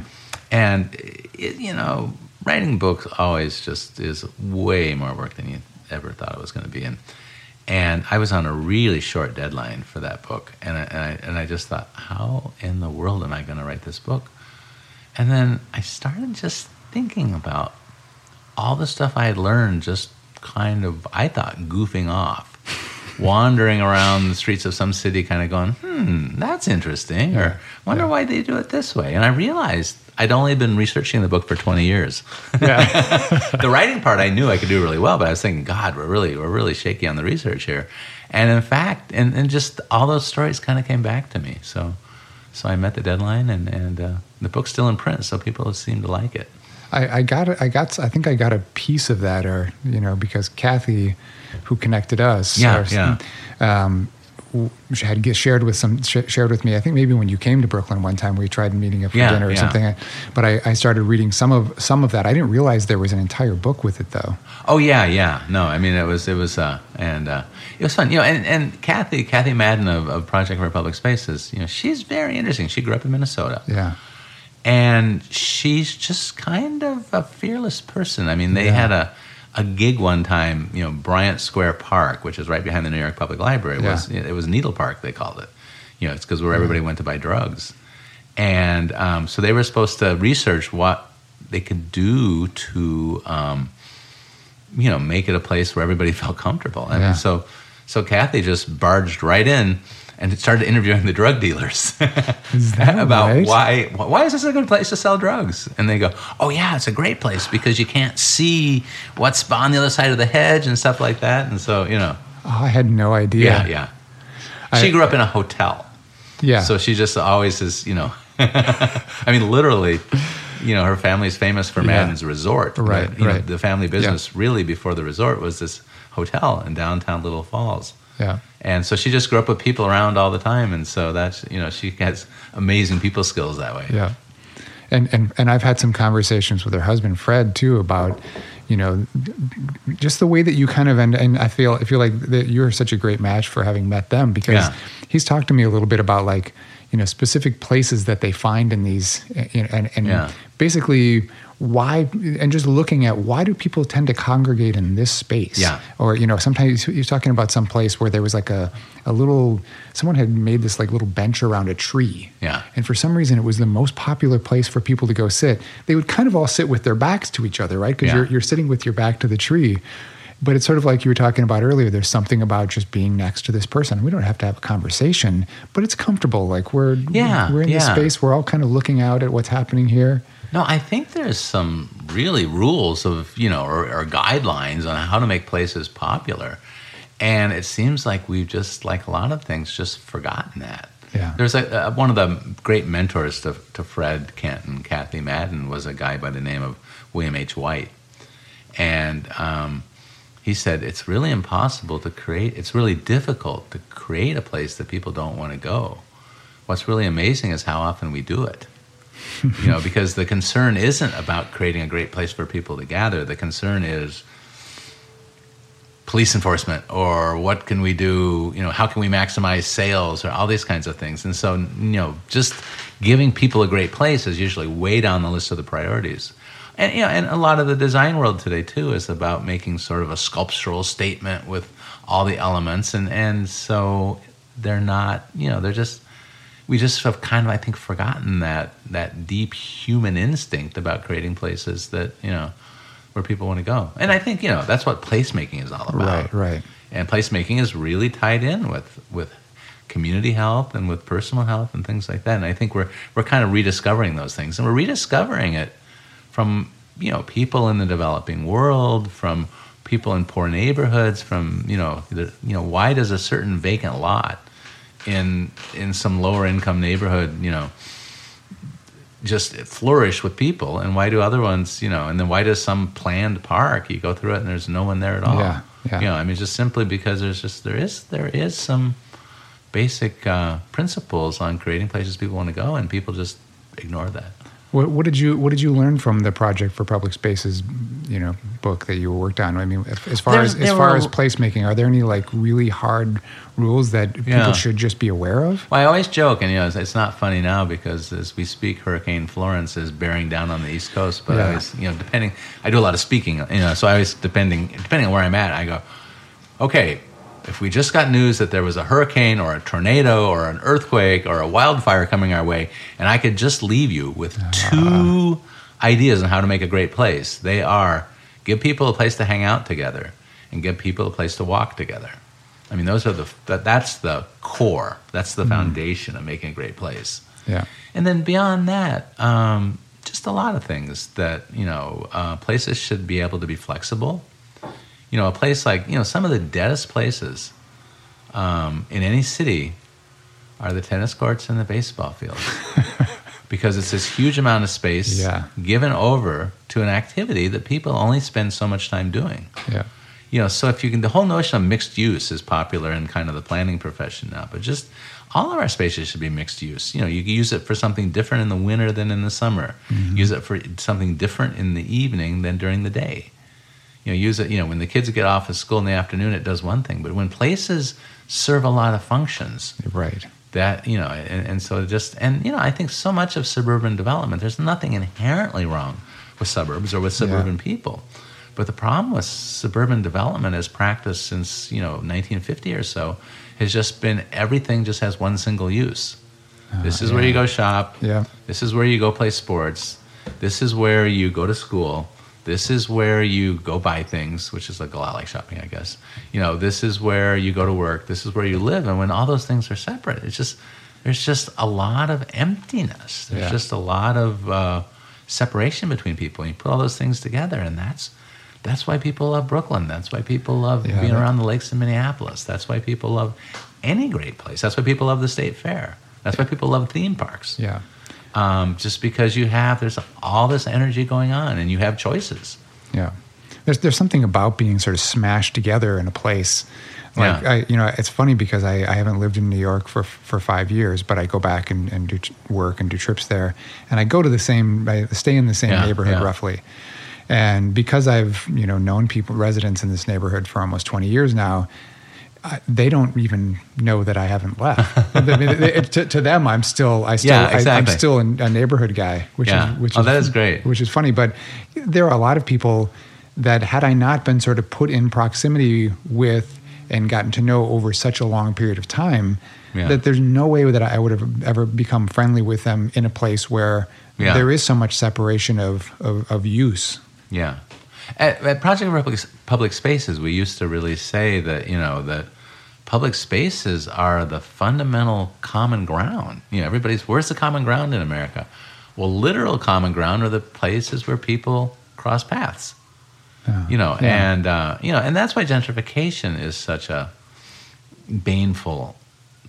And it, you know, writing books always just is way more work than you ever thought it was going to be. And and I was on a really short deadline for that book, and I, and I, and I just thought, how in the world am I going to write this book? And then I started just thinking about all the stuff I had learned, just kind of I thought goofing off wandering around the streets of some city, kind of going, hmm, that's interesting, yeah. or wonder yeah. why they do it this way. And I realized I'd only been researching the book for 20 years. Yeah. [LAUGHS] the writing part I knew I could do really well, but I was thinking, God, we're really, we're really shaky on the research here. And in fact, and, and just all those stories kind of came back to me. So, so I met the deadline, and, and uh, the book's still in print, so people seem to like it. I, I got I got I think I got a piece of that, or you know, because Kathy, who connected us, yeah, or, yeah. Um, had shared with some shared with me. I think maybe when you came to Brooklyn one time, we tried meeting up for yeah, dinner or yeah. something. But I, I, started reading some of some of that. I didn't realize there was an entire book with it, though. Oh yeah, yeah. No, I mean it was it was uh, and uh, it was fun. You know, and, and Kathy Kathy Madden of, of Project for Public Spaces. You know, she's very interesting. She grew up in Minnesota. Yeah and she's just kind of a fearless person. I mean, they yeah. had a a gig one time, you know, Bryant Square Park, which is right behind the New York Public Library. Yeah. Was it was Needle Park they called it. You know, it's because where everybody went to buy drugs, and um, so they were supposed to research what they could do to, um, you know, make it a place where everybody [LAUGHS] felt comfortable. And yeah. so, so Kathy just barged right in and it started interviewing the drug dealers [LAUGHS] [LAUGHS] about right? why why is this a good place to sell drugs? And they go, "Oh yeah, it's a great place because you can't see what's on the other side of the hedge and stuff like that." And so you know, oh, I had no idea. Yeah, yeah. I, she grew up in a hotel. Yeah. So she just always is, you know, [LAUGHS] I mean, literally, you know, her family's famous for Madden's yeah. Resort. Right, but, right. Know, the family business yeah. really before the resort was this hotel in downtown Little Falls. Yeah. And so she just grew up with people around all the time, and so that's you know she has amazing people skills that way. Yeah. And and and I've had some conversations with her husband Fred too about you know just the way that you kind of and and I feel I feel like that you're such a great match for having met them because yeah. he's talked to me a little bit about like you know specific places that they find in these eh, and and yeah. basically why and just looking at why do people tend to congregate in this space yeah or you know sometimes you're talking about some place where there was like a, a little someone had made this like little bench around a tree yeah and for some reason it was the most popular place for people to go sit they would kind of all sit with their backs to each other right because yeah. you're, you're sitting with your back to the tree but it's sort of like you were talking about earlier. There's something about just being next to this person. We don't have to have a conversation, but it's comfortable. Like we're yeah, we're in yeah. this space. We're all kind of looking out at what's happening here. No, I think there's some really rules of you know or, or guidelines on how to make places popular, and it seems like we've just like a lot of things just forgotten that. Yeah. There's a, a, one of the great mentors to, to Fred Kent and Kathy Madden was a guy by the name of William H. Whyte. And um, he said, it's really impossible to create, it's really difficult to create a place that people don't want to go. What's really amazing is how often we do it. [LAUGHS] you know, because the concern isn't about creating a great place for people to gather. The concern is police enforcement or what can we do you know how can we maximize sales or all these kinds of things. And so you know just giving people a great place is usually way down the list of the priorities. And you know and a lot of the design world today too is about making sort of a sculptural statement with all the elements. And and so they're not you know they're just we just have kind of i think forgotten that that deep human instinct about creating places that you know where people want to go. And I think you know that's what placemaking is all about. Right, right. And placemaking is really tied in with with community health and with personal health and things like that. And I think we're we're kind of rediscovering those things, and we're rediscovering it from you know people in the developing world, from people in poor neighborhoods, from you know the, you know why does a certain vacant lot in in some lower income neighborhood you know just flourish with people. And why do other ones you know and then why does some planned park you go through it and there's no one there at all? Yeah, yeah. you know i mean just simply because there's just there is there is some basic uh, principles on creating places people want to go and people just ignore that. What, what did you What did you learn from the project for public spaces, you know, book that you worked on? I mean, as far There- as as far were- as placemaking, are there any like really hard rules that people Yeah. should just be aware of? well i always joke and you know it's, it's not funny now because as we speak hurricane florence is bearing down on the east coast but Yeah. i always you know depending i do a lot of speaking you know so i always depending depending on where i'm at i go okay, if we just got news that there was a hurricane or a tornado or an earthquake or a wildfire coming our way, and I could just leave you with ah. two ideas on how to make a great place, they are give people a place to hang out together and give people a place to walk together. I mean, those are the that, that's the core. That's the foundation of making a great place. Yeah. And then beyond that, um, just a lot of things that you know, uh, places should be able to be flexible. You know, a place like you know some of the deadest places um, in any city are the tennis courts and the baseball fields [LAUGHS] because it's this huge amount of space Yeah. given over to an activity that people only spend so much time doing Yeah. you know so if you can the whole notion of mixed use is popular in kind of the planning profession now but just all of our spaces should be mixed use you know you can use it for something different in the winter than in the summer mm-hmm. use it for something different in the evening than during the day you know use it you know when the kids get off of school in the afternoon it does one thing but when places serve a lot of functions Right. That you know and, and so just and you know i think so much of suburban development there's nothing inherently wrong with suburbs or with suburban people. But the problem with suburban development as practiced since you know 1950 or so has just been everything just has one single use. Ah, this is where you go shop. Yeah. this is where you go play sports. This is where you go to school this is where you go buy things which is like a lot like shopping i guess. You know this is where you go to work. This is where you live. And when all those things are separate it's just there's just a lot of emptiness. There's Yeah. just a lot of uh, separation between people. And you put all those things together and that's that's why people love brooklyn. That's why people love Yeah, being that- around the lakes in minneapolis. That's why people love any great place. That's why people love the state fair. That's why people love theme parks. Yeah. Um, just because you have there's all this energy going on and you have choices. Yeah. There's there's something about being sort of smashed together in a place. Like Yeah. I, you know, it's funny because I, I haven't lived in New York for for five years, but I go back and, and do t- work and do trips there, and I go to the same, I stay in the same Yeah, neighborhood yeah. roughly, and because I've you know known people residents in this neighborhood for almost twenty years now. I, they don't even know that I haven't left. [LAUGHS] I mean, they- to, to them, I'm still, I still, Yeah, I, I'm still a, neighborhood guy, which Yeah. is, which Oh, is, that is great. which is funny. But there are a lot of people that, had I not been sort of put in proximity with and gotten to know over such a long period of time, Yeah. that there's no way that I would have ever become friendly with them in a place where there is so much separation of, of, of use. Yeah. At, at Project Public, Public Spaces, we used to really say that you know that public spaces are the fundamental common ground. You know, everybody's where's the common ground in America? Well, literal common ground are the places where people cross paths. Yeah. You know, yeah. and uh, you know, and that's why gentrification is such a baneful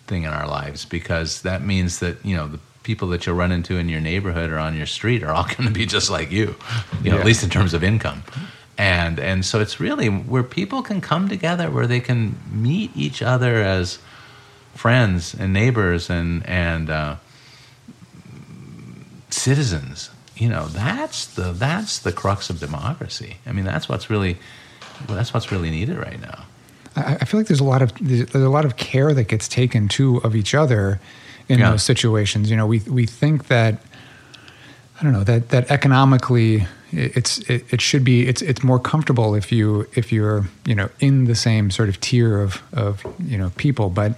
thing in our lives because that means that you know the people that you'll run into in your neighborhood or on your street are all [LAUGHS] going to be just like you, you know, yeah. at least in terms of income. And and so it's really where people can come together, where they can meet each other as friends and neighbors and and uh, citizens. You know, that's the that's the crux of democracy. I mean, that's what's really well, that's what's really needed right now. I feel like there's a lot of there's a lot of care that gets taken too of each other in yeah. those situations. You know, we we think that I don't know that that economically it's it, it, should be it's it's more comfortable if you if you're you know in the same sort of tier of of you know people, but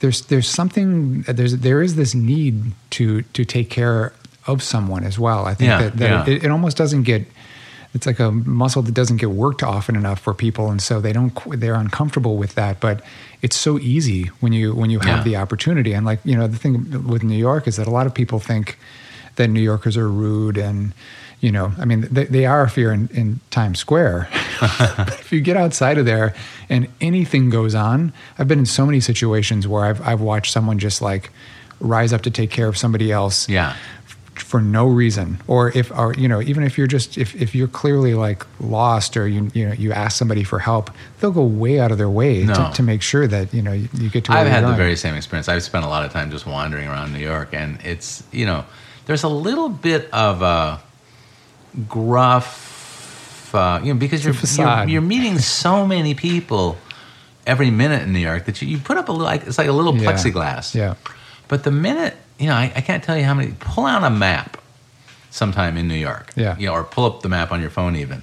there's there's something there's there is this need to to take care of someone as well. I think yeah, that, that yeah. it, it almost doesn't get it's like a muscle that doesn't get worked often enough for people and so they don't they're uncomfortable with that but it's so easy when you when you have yeah. the opportunity and like you know the thing with new york is that a lot of people think that new yorkers are rude and you know i mean they, they are if you're in, in times square. [LAUGHS] If you get outside of there and anything goes on i've been in so many situations where i've, I've watched someone just like rise up to take care of somebody else. Yeah for no reason. Or if or you know even if you're just if, if you're clearly like lost or you you know you ask somebody for help they'll go way out of their way no. to, to, make sure that you know you, get to ask you get to i've had the very same experience. I've spent a lot of time just wandering around new york and it's you know there's a little bit of a gruff uh, you know because you're, you're, you're meeting so many people every minute in new york that you, you put up a little like it's like a little plexiglass. Yeah. But the minute you know, I, I can't tell you how many. Pull out a map sometime in New York. Yeah. You know, or pull up the map on your phone even.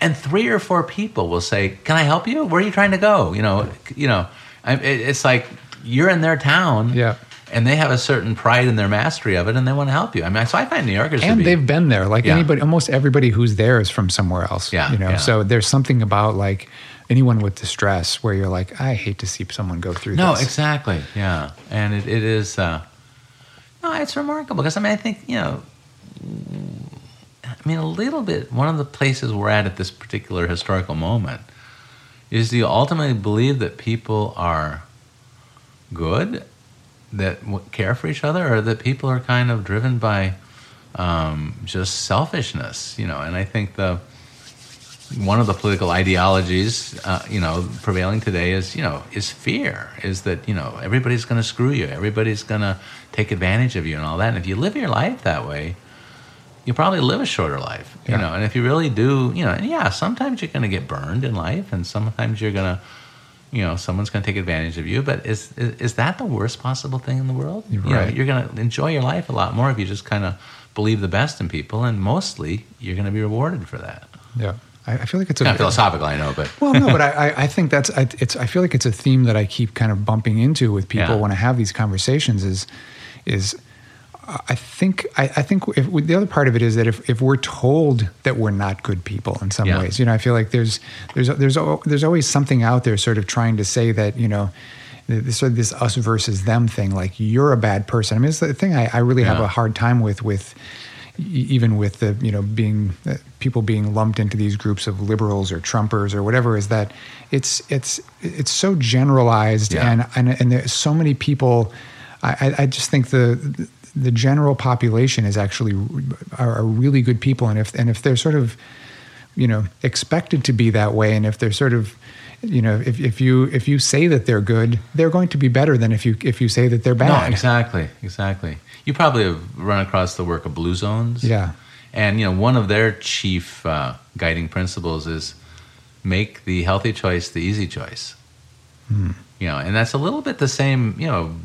And three or four people will say, "Can I help you? Where are you trying to go?" You know, you know, it's like you're in their town. Yeah and they have a certain pride in their mastery of it, and they want to help you. I mean, so I find New Yorkers, and be, they've been there. Like yeah. anybody, almost everybody who's there is from somewhere else. Yeah, you know. Yeah. So there's something about like anyone with distress where you're like, I hate to see someone go through. No, this. exactly. Yeah, and it, it is. Uh, no, it's remarkable because I mean, I think you know, I mean, a little bit. One of the places we're at at this particular historical moment is do you ultimately believe that people are good, that care for each other, or that people are kind of driven by um, just selfishness? You know, and I think the one of the political ideologies, uh, you know, prevailing today is, you know, is fear. Is that you know everybody's going to screw you, everybody's going to take advantage of you, and all that. And if you live your life that way, you probably live a shorter life, you know. And if you really do, you know, and yeah, sometimes you're going to get burned in life, and sometimes you're going to, you know, someone's going to take advantage of you. But is, is, is that the worst possible thing in the world? You're you right. Know, you're going to enjoy your life a lot more if you just kind of believe the best in people, and mostly you're going to be rewarded for that. Yeah. I, feel like it's a Not philosophical, I know, but well, no, but I, [LAUGHS] I think that's I, it's. I feel like it's a theme that I keep kind of bumping into with people yeah. when I have these conversations. Is is I think I, I think if, the other part of it is that if, if we're told that we're not good people in some yeah. ways, you know, I feel like there's there's there's there's always something out there sort of trying to say that you know this sort of this us versus them thing, like you're a bad person. I mean, it's the thing I, I really yeah. have a hard time with with even with the you know being uh, people being lumped into these groups of liberals or Trumpers or whatever is that it's it's it's so generalized yeah. and and and there's so many people. I, I just think the the general population is actually are, are really good people, and if and if they're sort of you know expected to be that way, and if they're sort of you know if, if you if you say that they're good they're going to be better than if you if you say that they're bad no exactly exactly you probably have run across the work of Blue Zones. Yeah. And you know, one of their chief uh, guiding principles is make the healthy choice the easy choice. Hmm. You know, and that's a little bit the same. You know,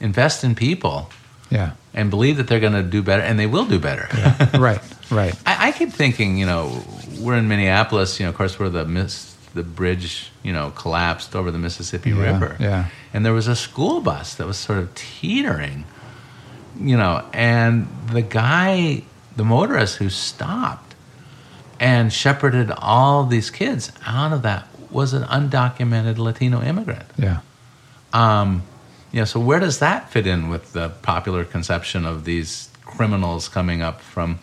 invest in people. Yeah. And believe that they're going to do better, and they will do better. Yeah. [LAUGHS] right. Right. I, I, keep thinking, you know, we're in Minneapolis. You know, of course, where the miss, the bridge, you know, collapsed over the Mississippi yeah, River. Yeah. And there was a school bus that was sort of teetering you know, and the guy, the motorist who stopped, and shepherded all these kids out of that was an undocumented Latino immigrant. Yeah. Um, yeah. So where does that fit in with the popular conception of these criminals coming up from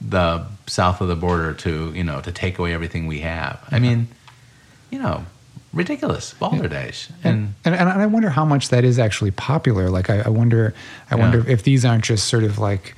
the south of the border to you know to take away everything we have? I mean, you know, ridiculous balderdash and, and, and and I wonder how much that is actually popular. Like I, I wonder, I yeah. wonder if these aren't just sort of like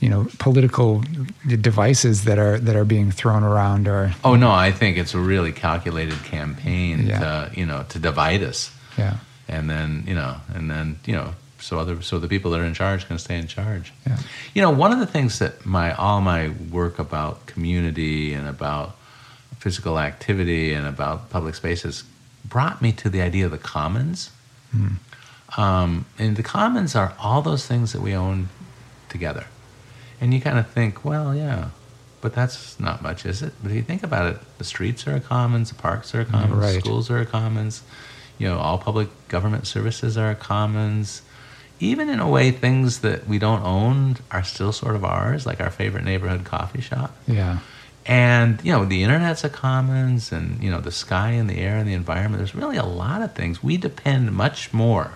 you know political devices that are that are being thrown around or oh no i think it's a really calculated campaign yeah. to you know to divide us yeah and then you know and then you know so other so the people that are in charge can stay in charge yeah. you know one of the things that my all my work about community and about physical activity and about public spaces brought me to the idea of the commons mm. um, and the commons are all those things that we own together and you kind of think, well, yeah, but that's not much, is it? But if you think about it, the streets are a commons, the parks are a commons, right. schools are a commons, you know, all public government services are a commons. Even in a way, things that we don't own are still sort of ours, like our favorite neighborhood coffee shop. Yeah. And, you know, the internet's a commons and, you know, the sky and the air and the environment. There's really a lot of things. We depend much more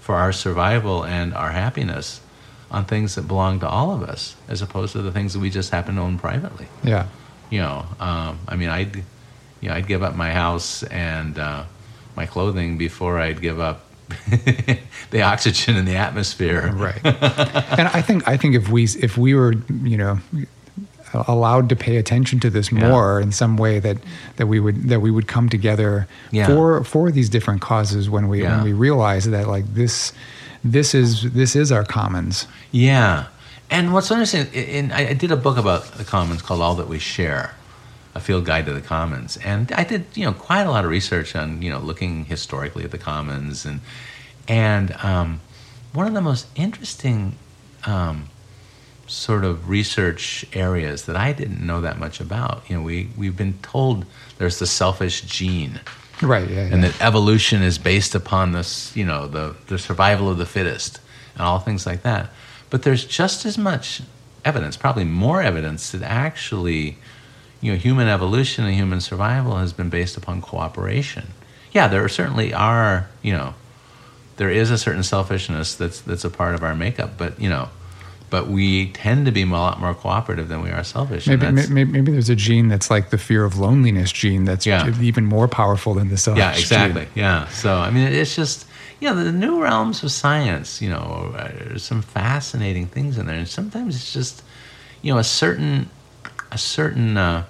for our survival and our happiness on things that belong to all of us, as opposed to the things that we just happen to own privately. Yeah. You know, um, I mean, I'd, you know, I'd give up my house and uh, my clothing before I'd give up [LAUGHS] the oxygen in the atmosphere. Right. and I think I think if we if we were you know allowed to pay attention to this more yeah. in some way that that we would that we would come together yeah. for for these different causes when we when we realize that like this this is this is our commons. Yeah, and what's interesting, in, I did a book about the commons called All That We Share, a field guide to the commons, and I did you know quite a lot of research on you know looking historically at the commons and and um, one of the most interesting um, sort of research areas that I didn't know that much about. You know, we we've been told there's the selfish gene right? Yeah, and yeah. that evolution is based upon this, you know, the the survival of the fittest and all things like that. But there's just as much evidence, probably more evidence, that actually, you know, human evolution and human survival has been based upon cooperation. Yeah, there certainly are, you know, there is a certain selfishness that's that's a part of our makeup, but you know, but we tend to be a lot more cooperative than we are selfish. Maybe, maybe, maybe, there's a gene that's like the fear of loneliness gene that's yeah. even more powerful than the selfish. Yeah, exactly. Gene. Yeah. So I mean, it's just you know the new realms of science. You know, there's some fascinating things in there, and sometimes it's just you know a certain a certain uh,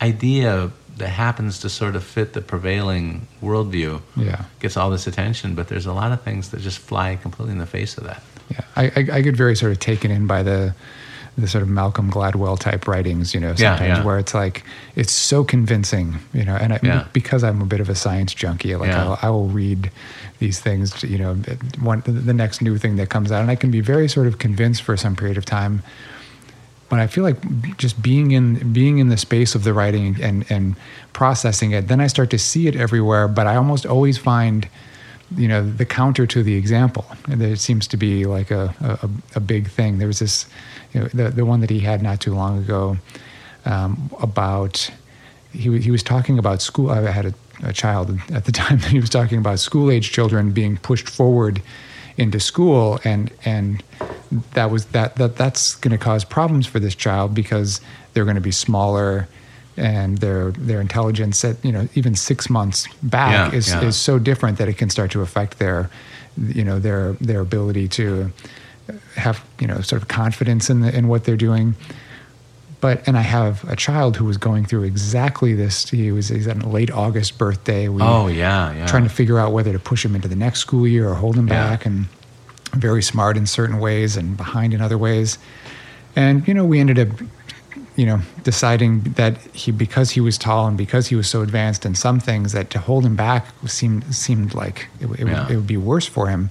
idea that happens to sort of fit the prevailing worldview. Yeah, gets all this attention, but there's a lot of things that just fly completely in the face of that. Yeah, I, I, I, get very sort of taken in by the the sort of Malcolm Gladwell type writings, you know, sometimes yeah, yeah. where it's like it's so convincing, you know, and I, yeah. because I'm a bit of a science junkie, like I'll, I will read these things, you know, one the next new thing that comes out, and I can be very sort of convinced for some period of time. But I feel like just being in being in the space of the writing and and processing it, then I start to see it everywhere. But I almost always find you know the counter to the example. It seems to be like a, a, a big thing. There was this you know, the, the one that he had not too long ago um, about he, he was talking about school i had a, a child at the [LAUGHS] time that he was talking about school age children being pushed forward into school and and that was that, that that's going to cause problems for this child because they're going to be smaller and their their intelligence at you know even six months back yeah, is yeah. is so different that it can start to affect their you know their their ability to have you know sort of confidence in the, in what they're doing. But and I have a child who was going through exactly this. He was he's at a late August birthday. We oh yeah, yeah. Trying to figure out whether to push him into the next school year or hold him yeah. back, and very smart in certain ways and behind in other ways. And you know we ended up you know, deciding that he because he was tall and because he was so advanced in some things that to hold him back seemed seemed like it, it, yeah. would, it would be worse for him.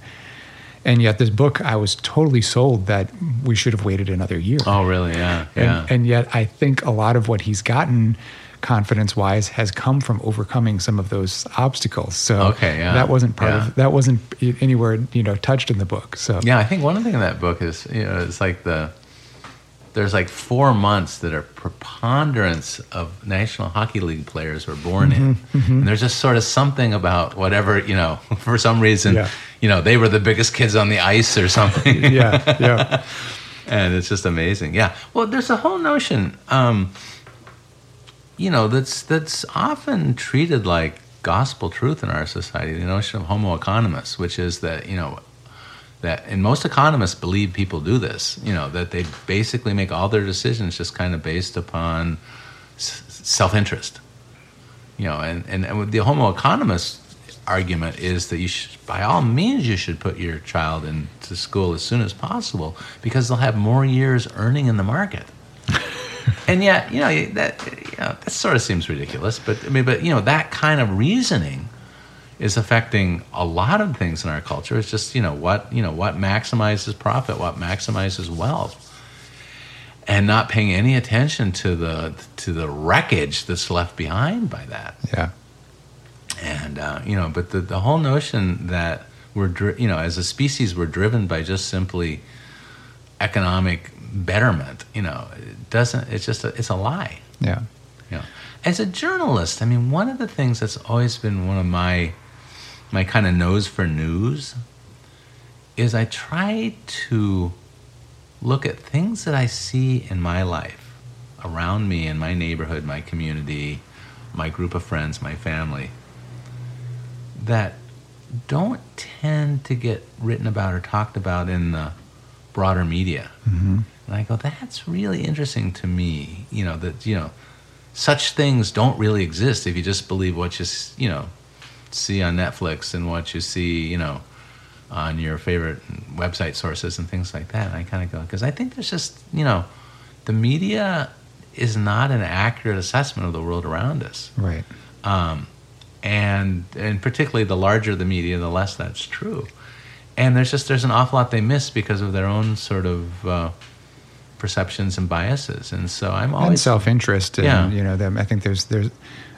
And yet, this book, I was totally sold that we should have waited another year. Oh, really? Yeah, yeah. And, and yet, I think a lot of what he's gotten confidence wise has come from overcoming some of those obstacles. So okay, yeah. that wasn't part yeah. of that wasn't anywhere you know touched in the book. So yeah, I think one thing in that book is you know it's like the there's like four months that are preponderance of National Hockey League players were born in. Mm-hmm, mm-hmm. And there's just sort of something about whatever, you know, [LAUGHS] for some reason, Yeah. you know, they were the biggest kids on the ice or something. [LAUGHS] yeah, yeah, [LAUGHS] and it's just amazing. Yeah. Well, there's a whole notion, um, you know, that's that's often treated like gospel truth in our society. The notion of homo economicus, which is that you know that, and most economists believe people do this. You know that they basically make all their decisions just kind of based upon s- self-interest. You know, and and, and with the homo economicus argument is that you should, by all means, you should put your child into school as soon as possible because they'll have more years earning in the market. [LAUGHS] and yet, you know, that you know, that sort of seems ridiculous. But I mean, but you know, that kind of reasoning is affecting a lot of things in our culture. It's just you know what you know what maximizes profit, what maximizes wealth, and not paying any attention to the to the wreckage that's left behind by that. Yeah, and uh, you know but the, the whole notion that we're dri- you know as a species we're driven by just simply economic betterment you know it doesn't it's just a, it's a lie. Yeah, you know as a journalist i mean one of the things that's always been one of my my kind of nose for news is i try to look at things that i see in my life around me in my neighborhood my community my group of friends my family that don't tend to get written about or talked about in the broader media. hmm And I go, that's really interesting to me. You know that you know, such things don't really exist if you just believe what you you know see on Netflix and what you see you know on your favorite website sources and things like that. And I kind of go because I think there's just you know, the media is not an accurate assessment of the world around us right, um, and and particularly the larger the media, the less that's true. And there's just there's an awful lot they miss because of their own sort of uh, perceptions and biases. And so I'm and always self-interest, and Yeah. you know, them. I think there's there's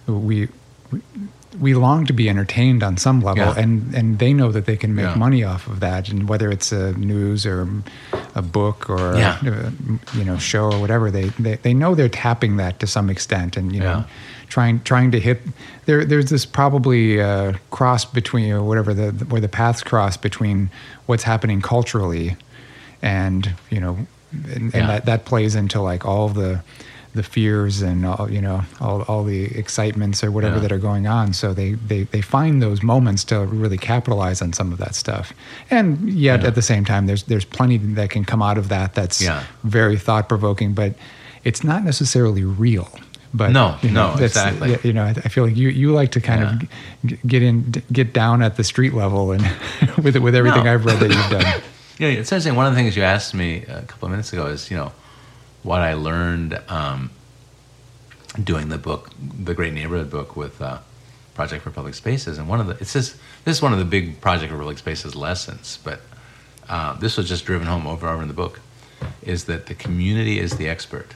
we. we we long to be entertained on some level, Yeah. and, and they know that they can make Yeah. money off of that, and whether it's a news or a book or Yeah. a, you know show or whatever, they, they they know they're tapping that to some extent, and you know trying trying to hit there. There's this probably uh, cross between or whatever the where the paths cross between what's happening culturally, and you know, and, and that that plays into like all the the fears and all you know all, all the excitements or whatever Yeah. that are going on so they, they they find those moments to really capitalize on some of that stuff and yet Yeah. at the same time there's there's plenty that can come out of that that's Yeah. very thought provoking but it's not necessarily real but No, you know, no, exactly. you know I feel like you you like to kind of g- get in get down at the street level and [LAUGHS] with with everything No. I've read that you've done [COUGHS] know, it's interesting. One of the things you asked me a couple of minutes ago is, you know, what I learned um, doing the book, the Great Neighborhood book with uh, Project for Public Spaces. And one of the, it says, this is one of the big Project for Public Spaces lessons, but uh, this was just driven home over and over in the book, is that the community is the expert.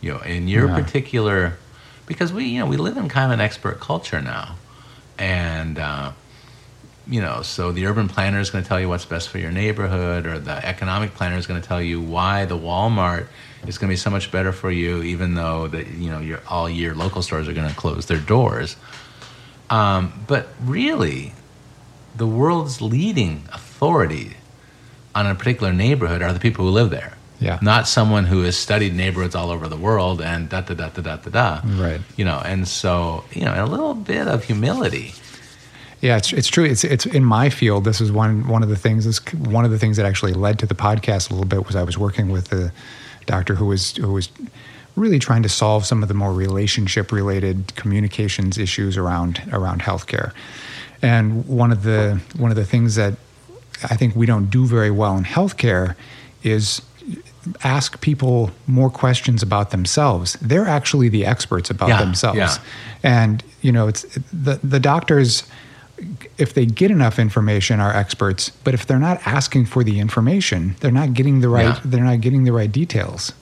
You know, in your Yeah. particular, because we, you know, we live in kind of an expert culture now. And, uh, you know, so the urban planner is going to tell you what's best for your neighborhood, or the economic planner is going to tell you why the Walmart is going to be so much better for you, even though that you know your all year local stores are going to close their doors. Um, but really, the world's leading authority on a particular neighborhood are the people who live there. Yeah. Not someone who has studied neighborhoods all over the world and da da da da da da da. Right. You know, and so you know, a little bit of humility. Yeah, it's it's true. It's it's in my field. This is one one of the things. This one of the things that actually led to the podcast a little bit was I was working with a doctor who was who was really trying to solve some of the more relationship related communications issues around around healthcare. And one of the one of the things that I think we don't do very well in healthcare is ask people more questions about themselves. They're actually the experts about Yeah, themselves. yeah. And you know, it's the the doctors if they get enough information are experts, but if they're not asking for the information, they're not getting the right Yeah. they're not getting the right details.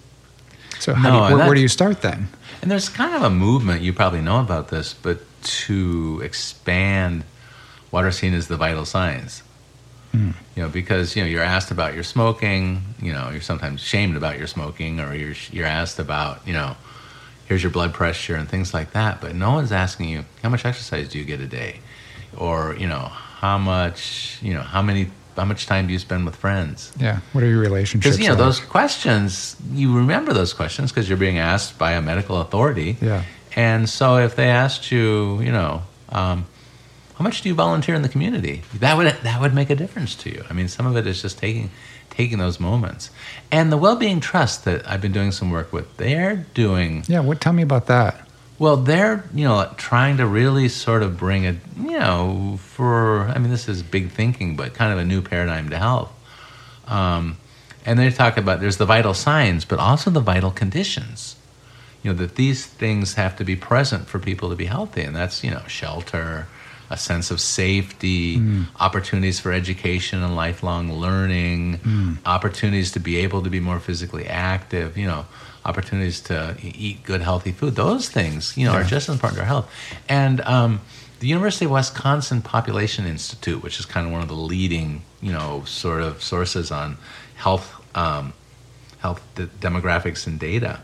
So how No, do you, where, where do you start then? And there's kind of a movement, you probably know about this, but to expand what are seen as the vital signs. Mm. You know, because you know you're asked about your smoking. You know, you're sometimes shamed about your smoking, or you're you're asked about you know, here's your blood pressure and things like that. But no one's asking you how much exercise do you get a day, or you know how much you know how many how much time do you spend with friends? Yeah. What are your relationships? Because you know like? those questions, you remember those questions because you're being asked by a medical authority. Yeah. And so if they asked you, you know, um, how much do you volunteer in the community? That would that would make a difference to you. I mean, some of it is just taking taking those moments. And the Well-Being Trust that I've been doing some work with, they're doing. Yeah. What? Tell me about that. Well, they're you know trying to really sort of bring a you know for I mean this is big thinking, but kind of a new paradigm to health. Um, and they talk about there's the vital signs, but also the vital conditions. You know that these things have to be present for people to be healthy, and that's you know shelter, a sense of safety, mm. opportunities for education and lifelong learning, mm. opportunities to be able to be more physically active. You know opportunities to eat good, healthy food. Those things, you know, yeah. are just as important to our health. And um, the University of Wisconsin Population Institute, which is kind of one of the leading, you know, sort of sources on health, um, health de- demographics and data,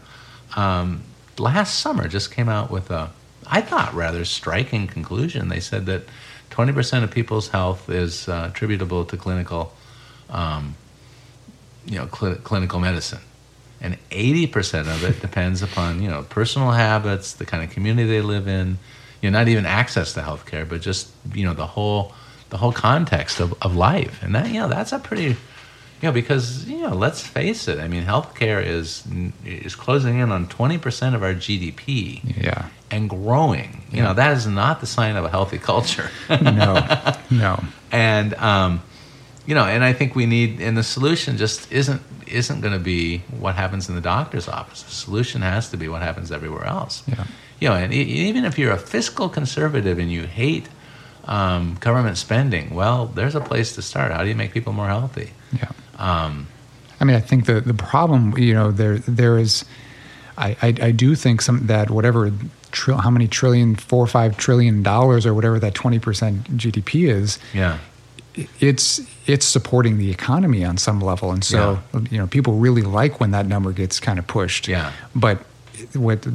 um, last summer just came out with a, I thought, rather striking conclusion. They said that 20% of people's health is uh, attributable to clinical, um, you know, cl- clinical medicine. And 80% of it depends upon you know personal habits the kind of community they live in you know not even access to healthcare but just you know the whole the whole context of, of life. And that you know that's a pretty you know because you know let's face it i mean healthcare is is closing in on 20% of our gdp yeah and growing you yeah. know that is not the sign of a healthy culture [LAUGHS] no no and um you know, and I think we need, and the solution just isn't isn't going to be what happens in the doctor's office. The solution has to be what happens everywhere else. Yeah. You know, and even if you're a fiscal conservative and you hate um, government spending, well, there's a place to start. How do you make people more healthy? Yeah. Um, I mean, I think the the problem, you know, there there is, I I, I do think some that whatever. How many trillion, four or five trillion dollars, or whatever that twenty percent GDP is. Yeah it's it's supporting the economy on some level, and so yeah. you know people really like when that number gets kind of pushed. Yeah. But what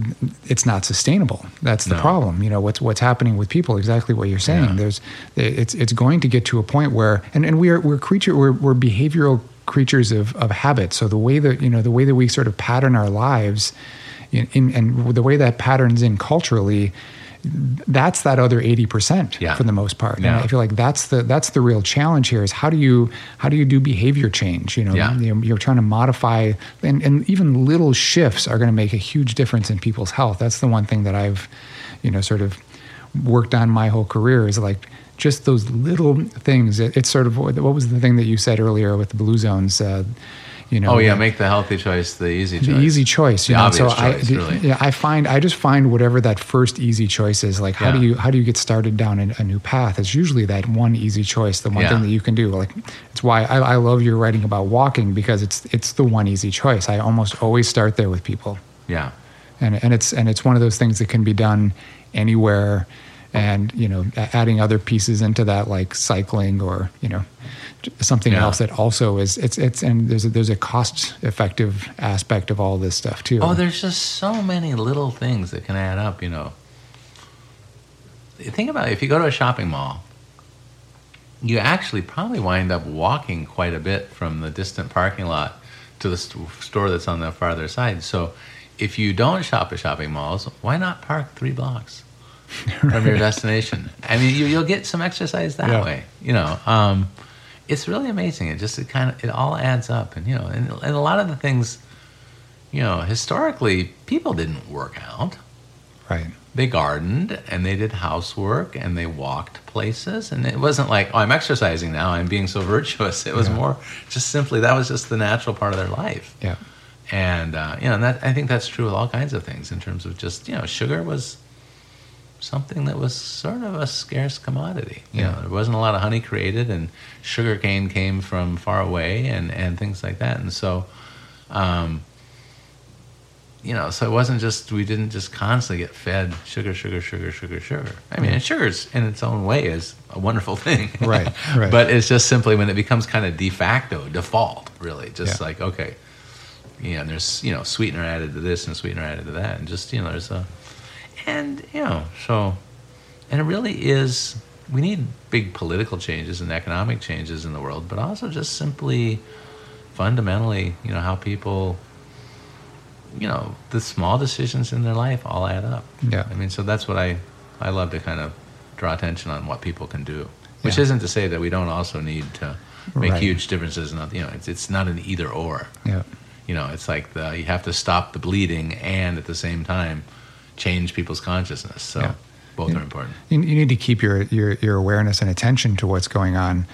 it's not sustainable. That's the no. problem. You know what's what's happening with people. Exactly what you're saying. Yeah. There's it's it's going to get to a point where and, and we're we're creature we're, we're behavioral creatures of of habit. So the way that you know the way that we sort of pattern our lives, in, in and the way that patterns in culturally that's that other 80% yeah. for the most part. Yeah. And I feel like that's the that's the real challenge here is how do you how do you do behavior change? You know, yeah. you are trying to modify and, and even little shifts are going to make a huge difference in people's health. That's the one thing that I've, you know, sort of worked on my whole career is like just those little things. It, it's sort of what was the thing that you said earlier with the blue zones? Uh, you know, oh yeah, make the healthy choice the easy choice. The easy choice. You the know, so choice, I, really. yeah, I find I just find whatever that first easy choice is. Like, how yeah. do you how do you get started down a, a, new path? It's usually that one easy choice, the one yeah. thing that you can do. Like, it's why I, I love your writing about walking because it's it's the one easy choice. I almost always start there with people. Yeah, and and it's and it's one of those things that can be done anywhere and you know adding other pieces into that like cycling or you know something yeah. else that also is it's it's and there's a, there's a cost effective aspect of all this stuff too. Oh, there's just so many little things that can add up. You know, think about it, if you go to a shopping mall, you actually probably wind up walking quite a bit from the distant parking lot to the st- store that's on the farther side. So, if you don't shop at shopping malls, why not park three blocks? [LAUGHS] from your destination. I mean, you, will get some exercise that yeah. way. You know, um, it's really amazing. It just it kind of it all adds up, and you know, and, and a lot of the things, you know, historically people didn't work out. Right. They gardened and they did housework and they walked places, and it wasn't like, oh, I'm exercising now. I'm being so virtuous. It was yeah. more just simply that was just the natural part of their life. Yeah. And uh, you know, and that I think that's true with all kinds of things in terms of just you know, sugar was something that was sort of a scarce commodity. You yeah. know, there wasn't a lot of honey created, and sugar cane came from far away, and and things like that. And so, um, you know, so it wasn't just we didn't just constantly get fed sugar, sugar, sugar, sugar, sugar. I mean, and sugar's in its own way is a wonderful [LAUGHS] thing, Right, right. but it's just simply when it becomes kind of de facto, default, really, just Yeah. like okay, you know, there's you know sweetener added to this and sweetener added to that, and just you know, there's a, and you know, so, and it really is. We need big political changes and economic changes in the world, but also just simply, fundamentally, you know, how people you know the small decisions in their life all add up Yeah. i mean so that's what i i love to kind of draw attention on what people can do which Yeah. isn't to say that we don't also need to make Right. huge differences in you know it's, it's not an either or Yeah. you know it's like the you have to stop the bleeding and at the same time change people's consciousness so Yeah. both Yeah. are important You, you need to keep your, your, your awareness and attention to what's going on,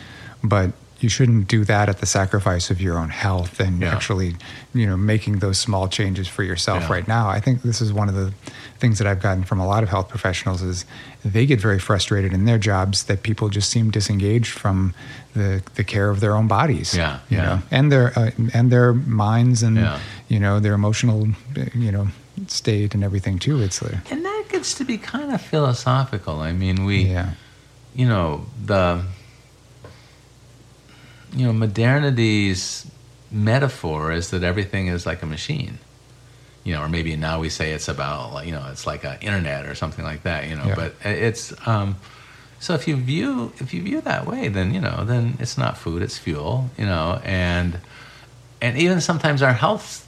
but you shouldn't do that at the sacrifice of your own health and Yeah. actually, you know, making those small changes for yourself Yeah. right now. I think this is one of the things that I've gotten from a lot of health professionals is they get very frustrated in their jobs that people just seem disengaged from the, the care of their own bodies. Yeah, you yeah. know, and their uh, and their minds and Yeah. you know their emotional, you know, state and everything too. It's and that gets to be kind of philosophical i mean we yeah, you know the you know modernity's metaphor is that everything is like a machine you know or maybe now we say it's about you know it's like a internet or something like that you know Yeah. but it's um so if you view if you view that way then you know then it's not food it's fuel you know and and even sometimes our health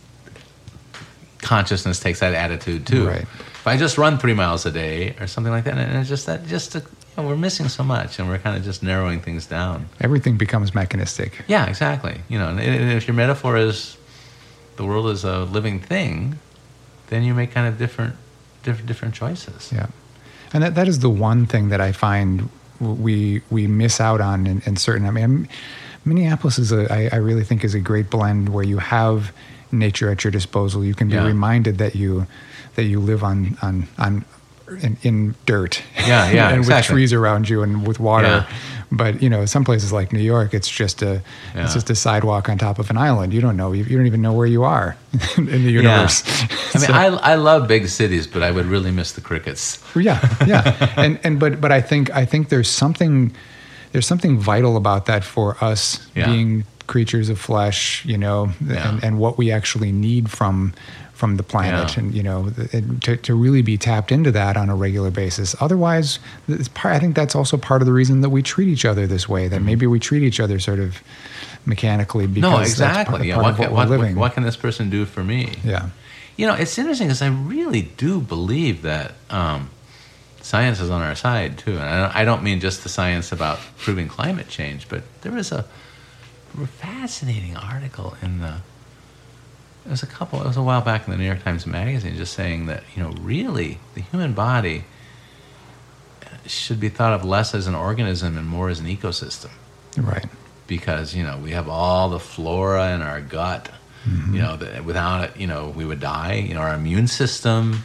consciousness takes that attitude too Right. if i just run three miles a day or something like that and it's just that just you know, we're missing so much and we're kind of just narrowing things down everything becomes mechanistic. yeah exactly you know and, if your metaphor is the world is a living thing then you make kind of different different different choices Yeah, and that, that is the one thing that I find we we miss out on in, in certain. I mean, Minneapolis is a I, I really think is a great blend where you have nature at your disposal. You can be Yeah. reminded that you that you live on on on in, in dirt. Yeah, yeah, [LAUGHS] and with trees around you and with water. Yeah. But you know, some places like New York, it's just a Yeah. it's just a sidewalk on top of an island. You don't know. You, you don't even know where you are [LAUGHS] in the universe. I mean, [LAUGHS] So- I, I love big cities, but I would really miss the crickets. yeah, yeah, and and but but I think I think there's something there's something vital about that for us Yeah. being creatures of flesh, you know, Yeah. and and what we actually need from from the planet, Yeah. and you know, and to to really be tapped into that on a regular basis. Otherwise, part, I think that's also part of the reason that we treat each other this way. That maybe we treat each other sort of mechanically because Mm-hmm. no, that's part- exactly. Yeah, part what, of can, what, what, we're living. what can this person do for me? yeah, You know, it's interesting because I really do believe that um, science is on our side too, and I don't, mean just the science about proving climate change, but there is a fascinating article in the. It was a couple. It was a while back in the New York Times Magazine, just saying that you know, really, the human body should be thought of less as an organism and more as an ecosystem right. because you know we have all the flora in our gut. Mm-hmm. You know that without it, you know we would die. You know our immune system,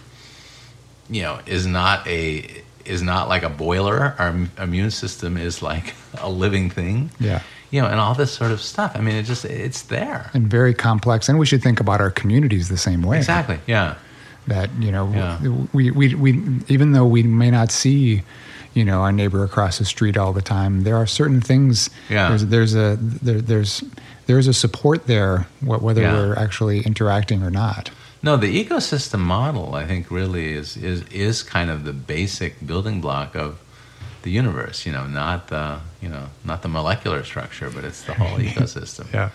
you know, is not a is not like a boiler. Our im- immune system is like [LAUGHS] a living thing. Yeah. You know, and all this sort of stuff. I mean, it just it's there. And very complex, and we should think about our communities the same way. Exactly. Yeah. that you know Yeah. we, we we even though we may not see you know our neighbor across the street all the time there are certain things Yeah. there's there's a there, there's there's a support there whether Yeah. we're actually interacting or not No, the ecosystem model, I think, really is is is kind of the basic building block of the universe. You know, not the you know not the molecular structure, but it's the whole [LAUGHS] ecosystem. yeah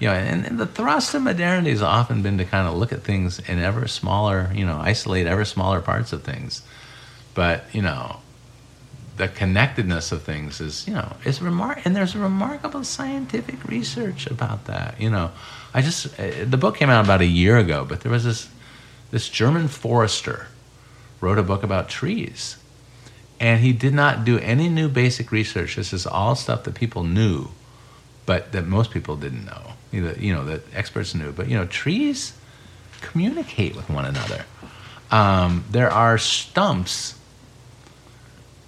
You know, and, and the thrust of modernity has often been to kind of look at things in ever smaller, you know, isolate ever smaller parts of things. But you know, the connectedness of things is, you know, is remar- and there's remarkable scientific research about that. You know, I just uh, the book came out about a year ago, but there was this this German forester wrote a book about trees, and he did not do any new basic research. This is all stuff that people knew, but that most people didn't know. Either, you know, that experts knew, but you know, trees communicate with one another. Um, there are stumps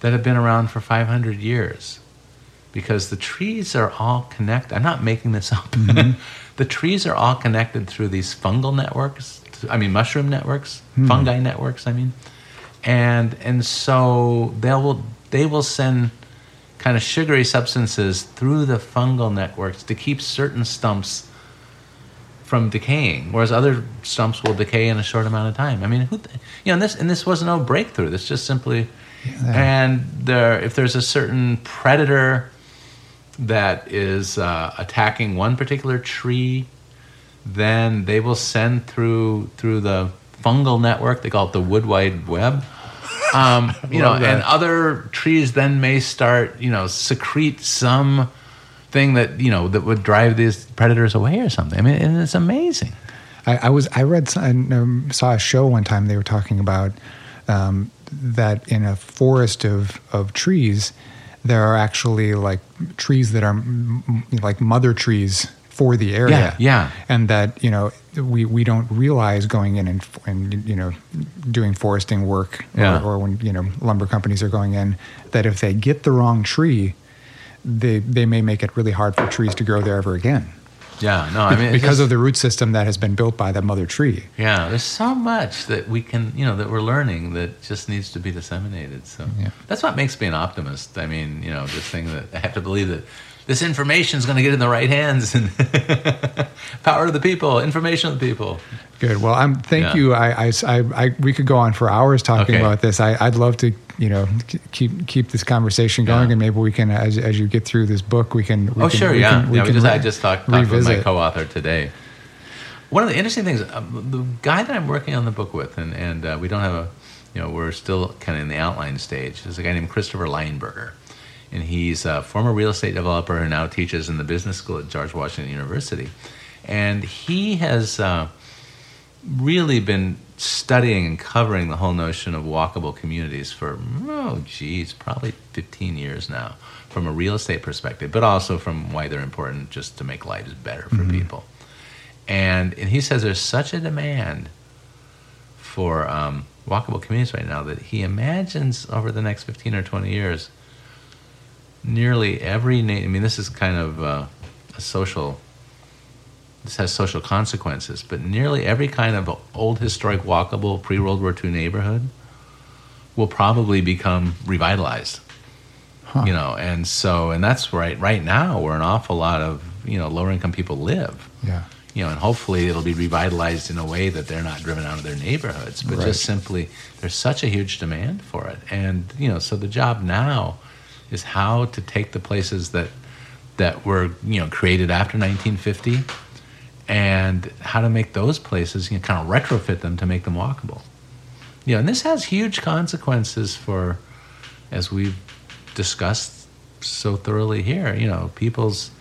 that have been around for 500 years because the trees are all connected. I'm not making this up. [LAUGHS] the trees are all connected through these fungal networks I mean, mushroom networks, fungi networks. I mean, and and so they will they will send kind of sugary substances through the fungal networks to keep certain stumps from decaying, whereas other stumps will decay in a short amount of time. I mean, who, th- you know, and this and this was no breakthrough. This just simply, and there, if there's a certain predator that is uh, attacking one particular tree, then they will send through through the fungal network. They call it the wood wide web. Um, [LAUGHS] you know, that. and other trees then may start, you know, secrete some thing that you know that would drive these predators away or something. I mean, and it's amazing. I, I was I read and um, saw a show one time. They were talking about um, that in a forest of of trees, there are actually like trees that are m- m- like mother trees for the area. Yeah, yeah. And that you know we we don't realize going in and, and you know doing foresting work Yeah. or, or when you know lumber companies are going in that if they get the wrong tree, they they may make it really hard for trees to grow there ever again. Yeah, no, I mean, because of the root system that has been built by the mother tree. Yeah, there's so much that we can, you know, that we're learning that just needs to be disseminated. So Yeah. that's what makes me an optimist. I mean, you know, this thing that I have to believe that this information is going to get in the right hands and [LAUGHS] power to the people, information to the people. Good. Well, I'm. Thank Yeah. you. I, I, I, I- we could go on for hours talking Okay. about this. I, I'd love to, you know, keep keep this conversation going, Yeah. and maybe we can, as as you get through this book, we can. We oh, can, sure, we yeah. Can, we yeah we can just, I just talked, talked with my co-author today. One of the interesting things, um, the guy that I'm working on the book with, and, and uh, we don't have a, you know, we're still kind of in the outline stage, is a guy named Christopher Leinberger. And he's a former real estate developer who now teaches in the business school at George Washington University. And he has uh, really been studying and covering the whole notion of walkable communities for, oh, geez, probably 15 years now from a real estate perspective, but also from why they're important just to make lives better for people. And, and he says there's such a demand for um, walkable communities right now that he imagines over the next 15 or 20 years, nearly every, na- I mean, this is kind of uh, a social this has social consequences, but nearly every kind of old historic walkable pre World War II neighborhood will probably become revitalized. You know, and so and that's right right now where an awful lot of you know lower income people live. Yeah. You know, and hopefully it'll be revitalized in a way that they're not driven out of their neighborhoods, but Right. just simply there's such a huge demand for it, and you know, so the job now is how to take the places that that were you know created after 1950 and how to make those places you know, kind of retrofit them to make them walkable. You know, and this has huge consequences for, as we've discussed so thoroughly here. You know, people's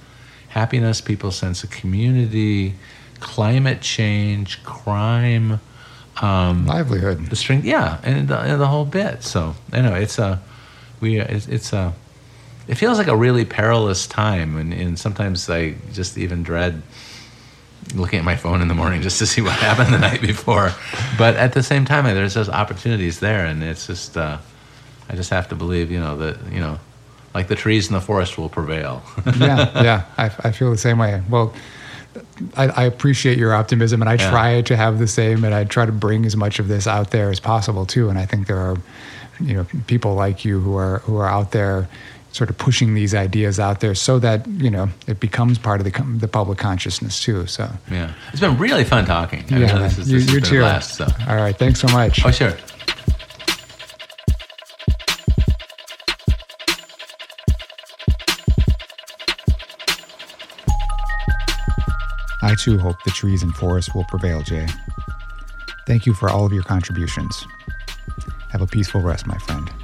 happiness, people's sense of community, climate change, crime, um, Livelihood. the string, yeah, and the, and the whole bit. So I know it's a, we it's, it's a, it feels like a really perilous time, and, and sometimes I just even dread looking at my phone in the morning just to see what [LAUGHS] happened the night before. But at the same time, there's those opportunities there, and it's just, uh, I just have to believe, you know, that you know, like the trees in the forest will prevail. [LAUGHS] yeah, yeah. I, I feel the same way. Well, I, I appreciate your optimism, and I Yeah. try to have the same, and I try to bring as much of this out there as possible too. And I think there are, you know, people like you who are who are out there, sort of pushing these ideas out there, so that you know it becomes part of the com- the public consciousness too. So yeah, it's been really fun talking. I yeah, this is, this you been a too. blast, so. All right, thanks so much. Oh, sure. I too hope the trees and forests will prevail, Jay. Thank you for all of your contributions. Have a peaceful rest, my friend.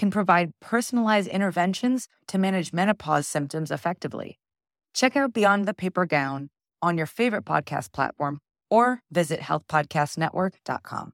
can provide personalized interventions to manage menopause symptoms effectively. Check out Beyond the Paper Gown on your favorite podcast platform or visit healthpodcastnetwork.com.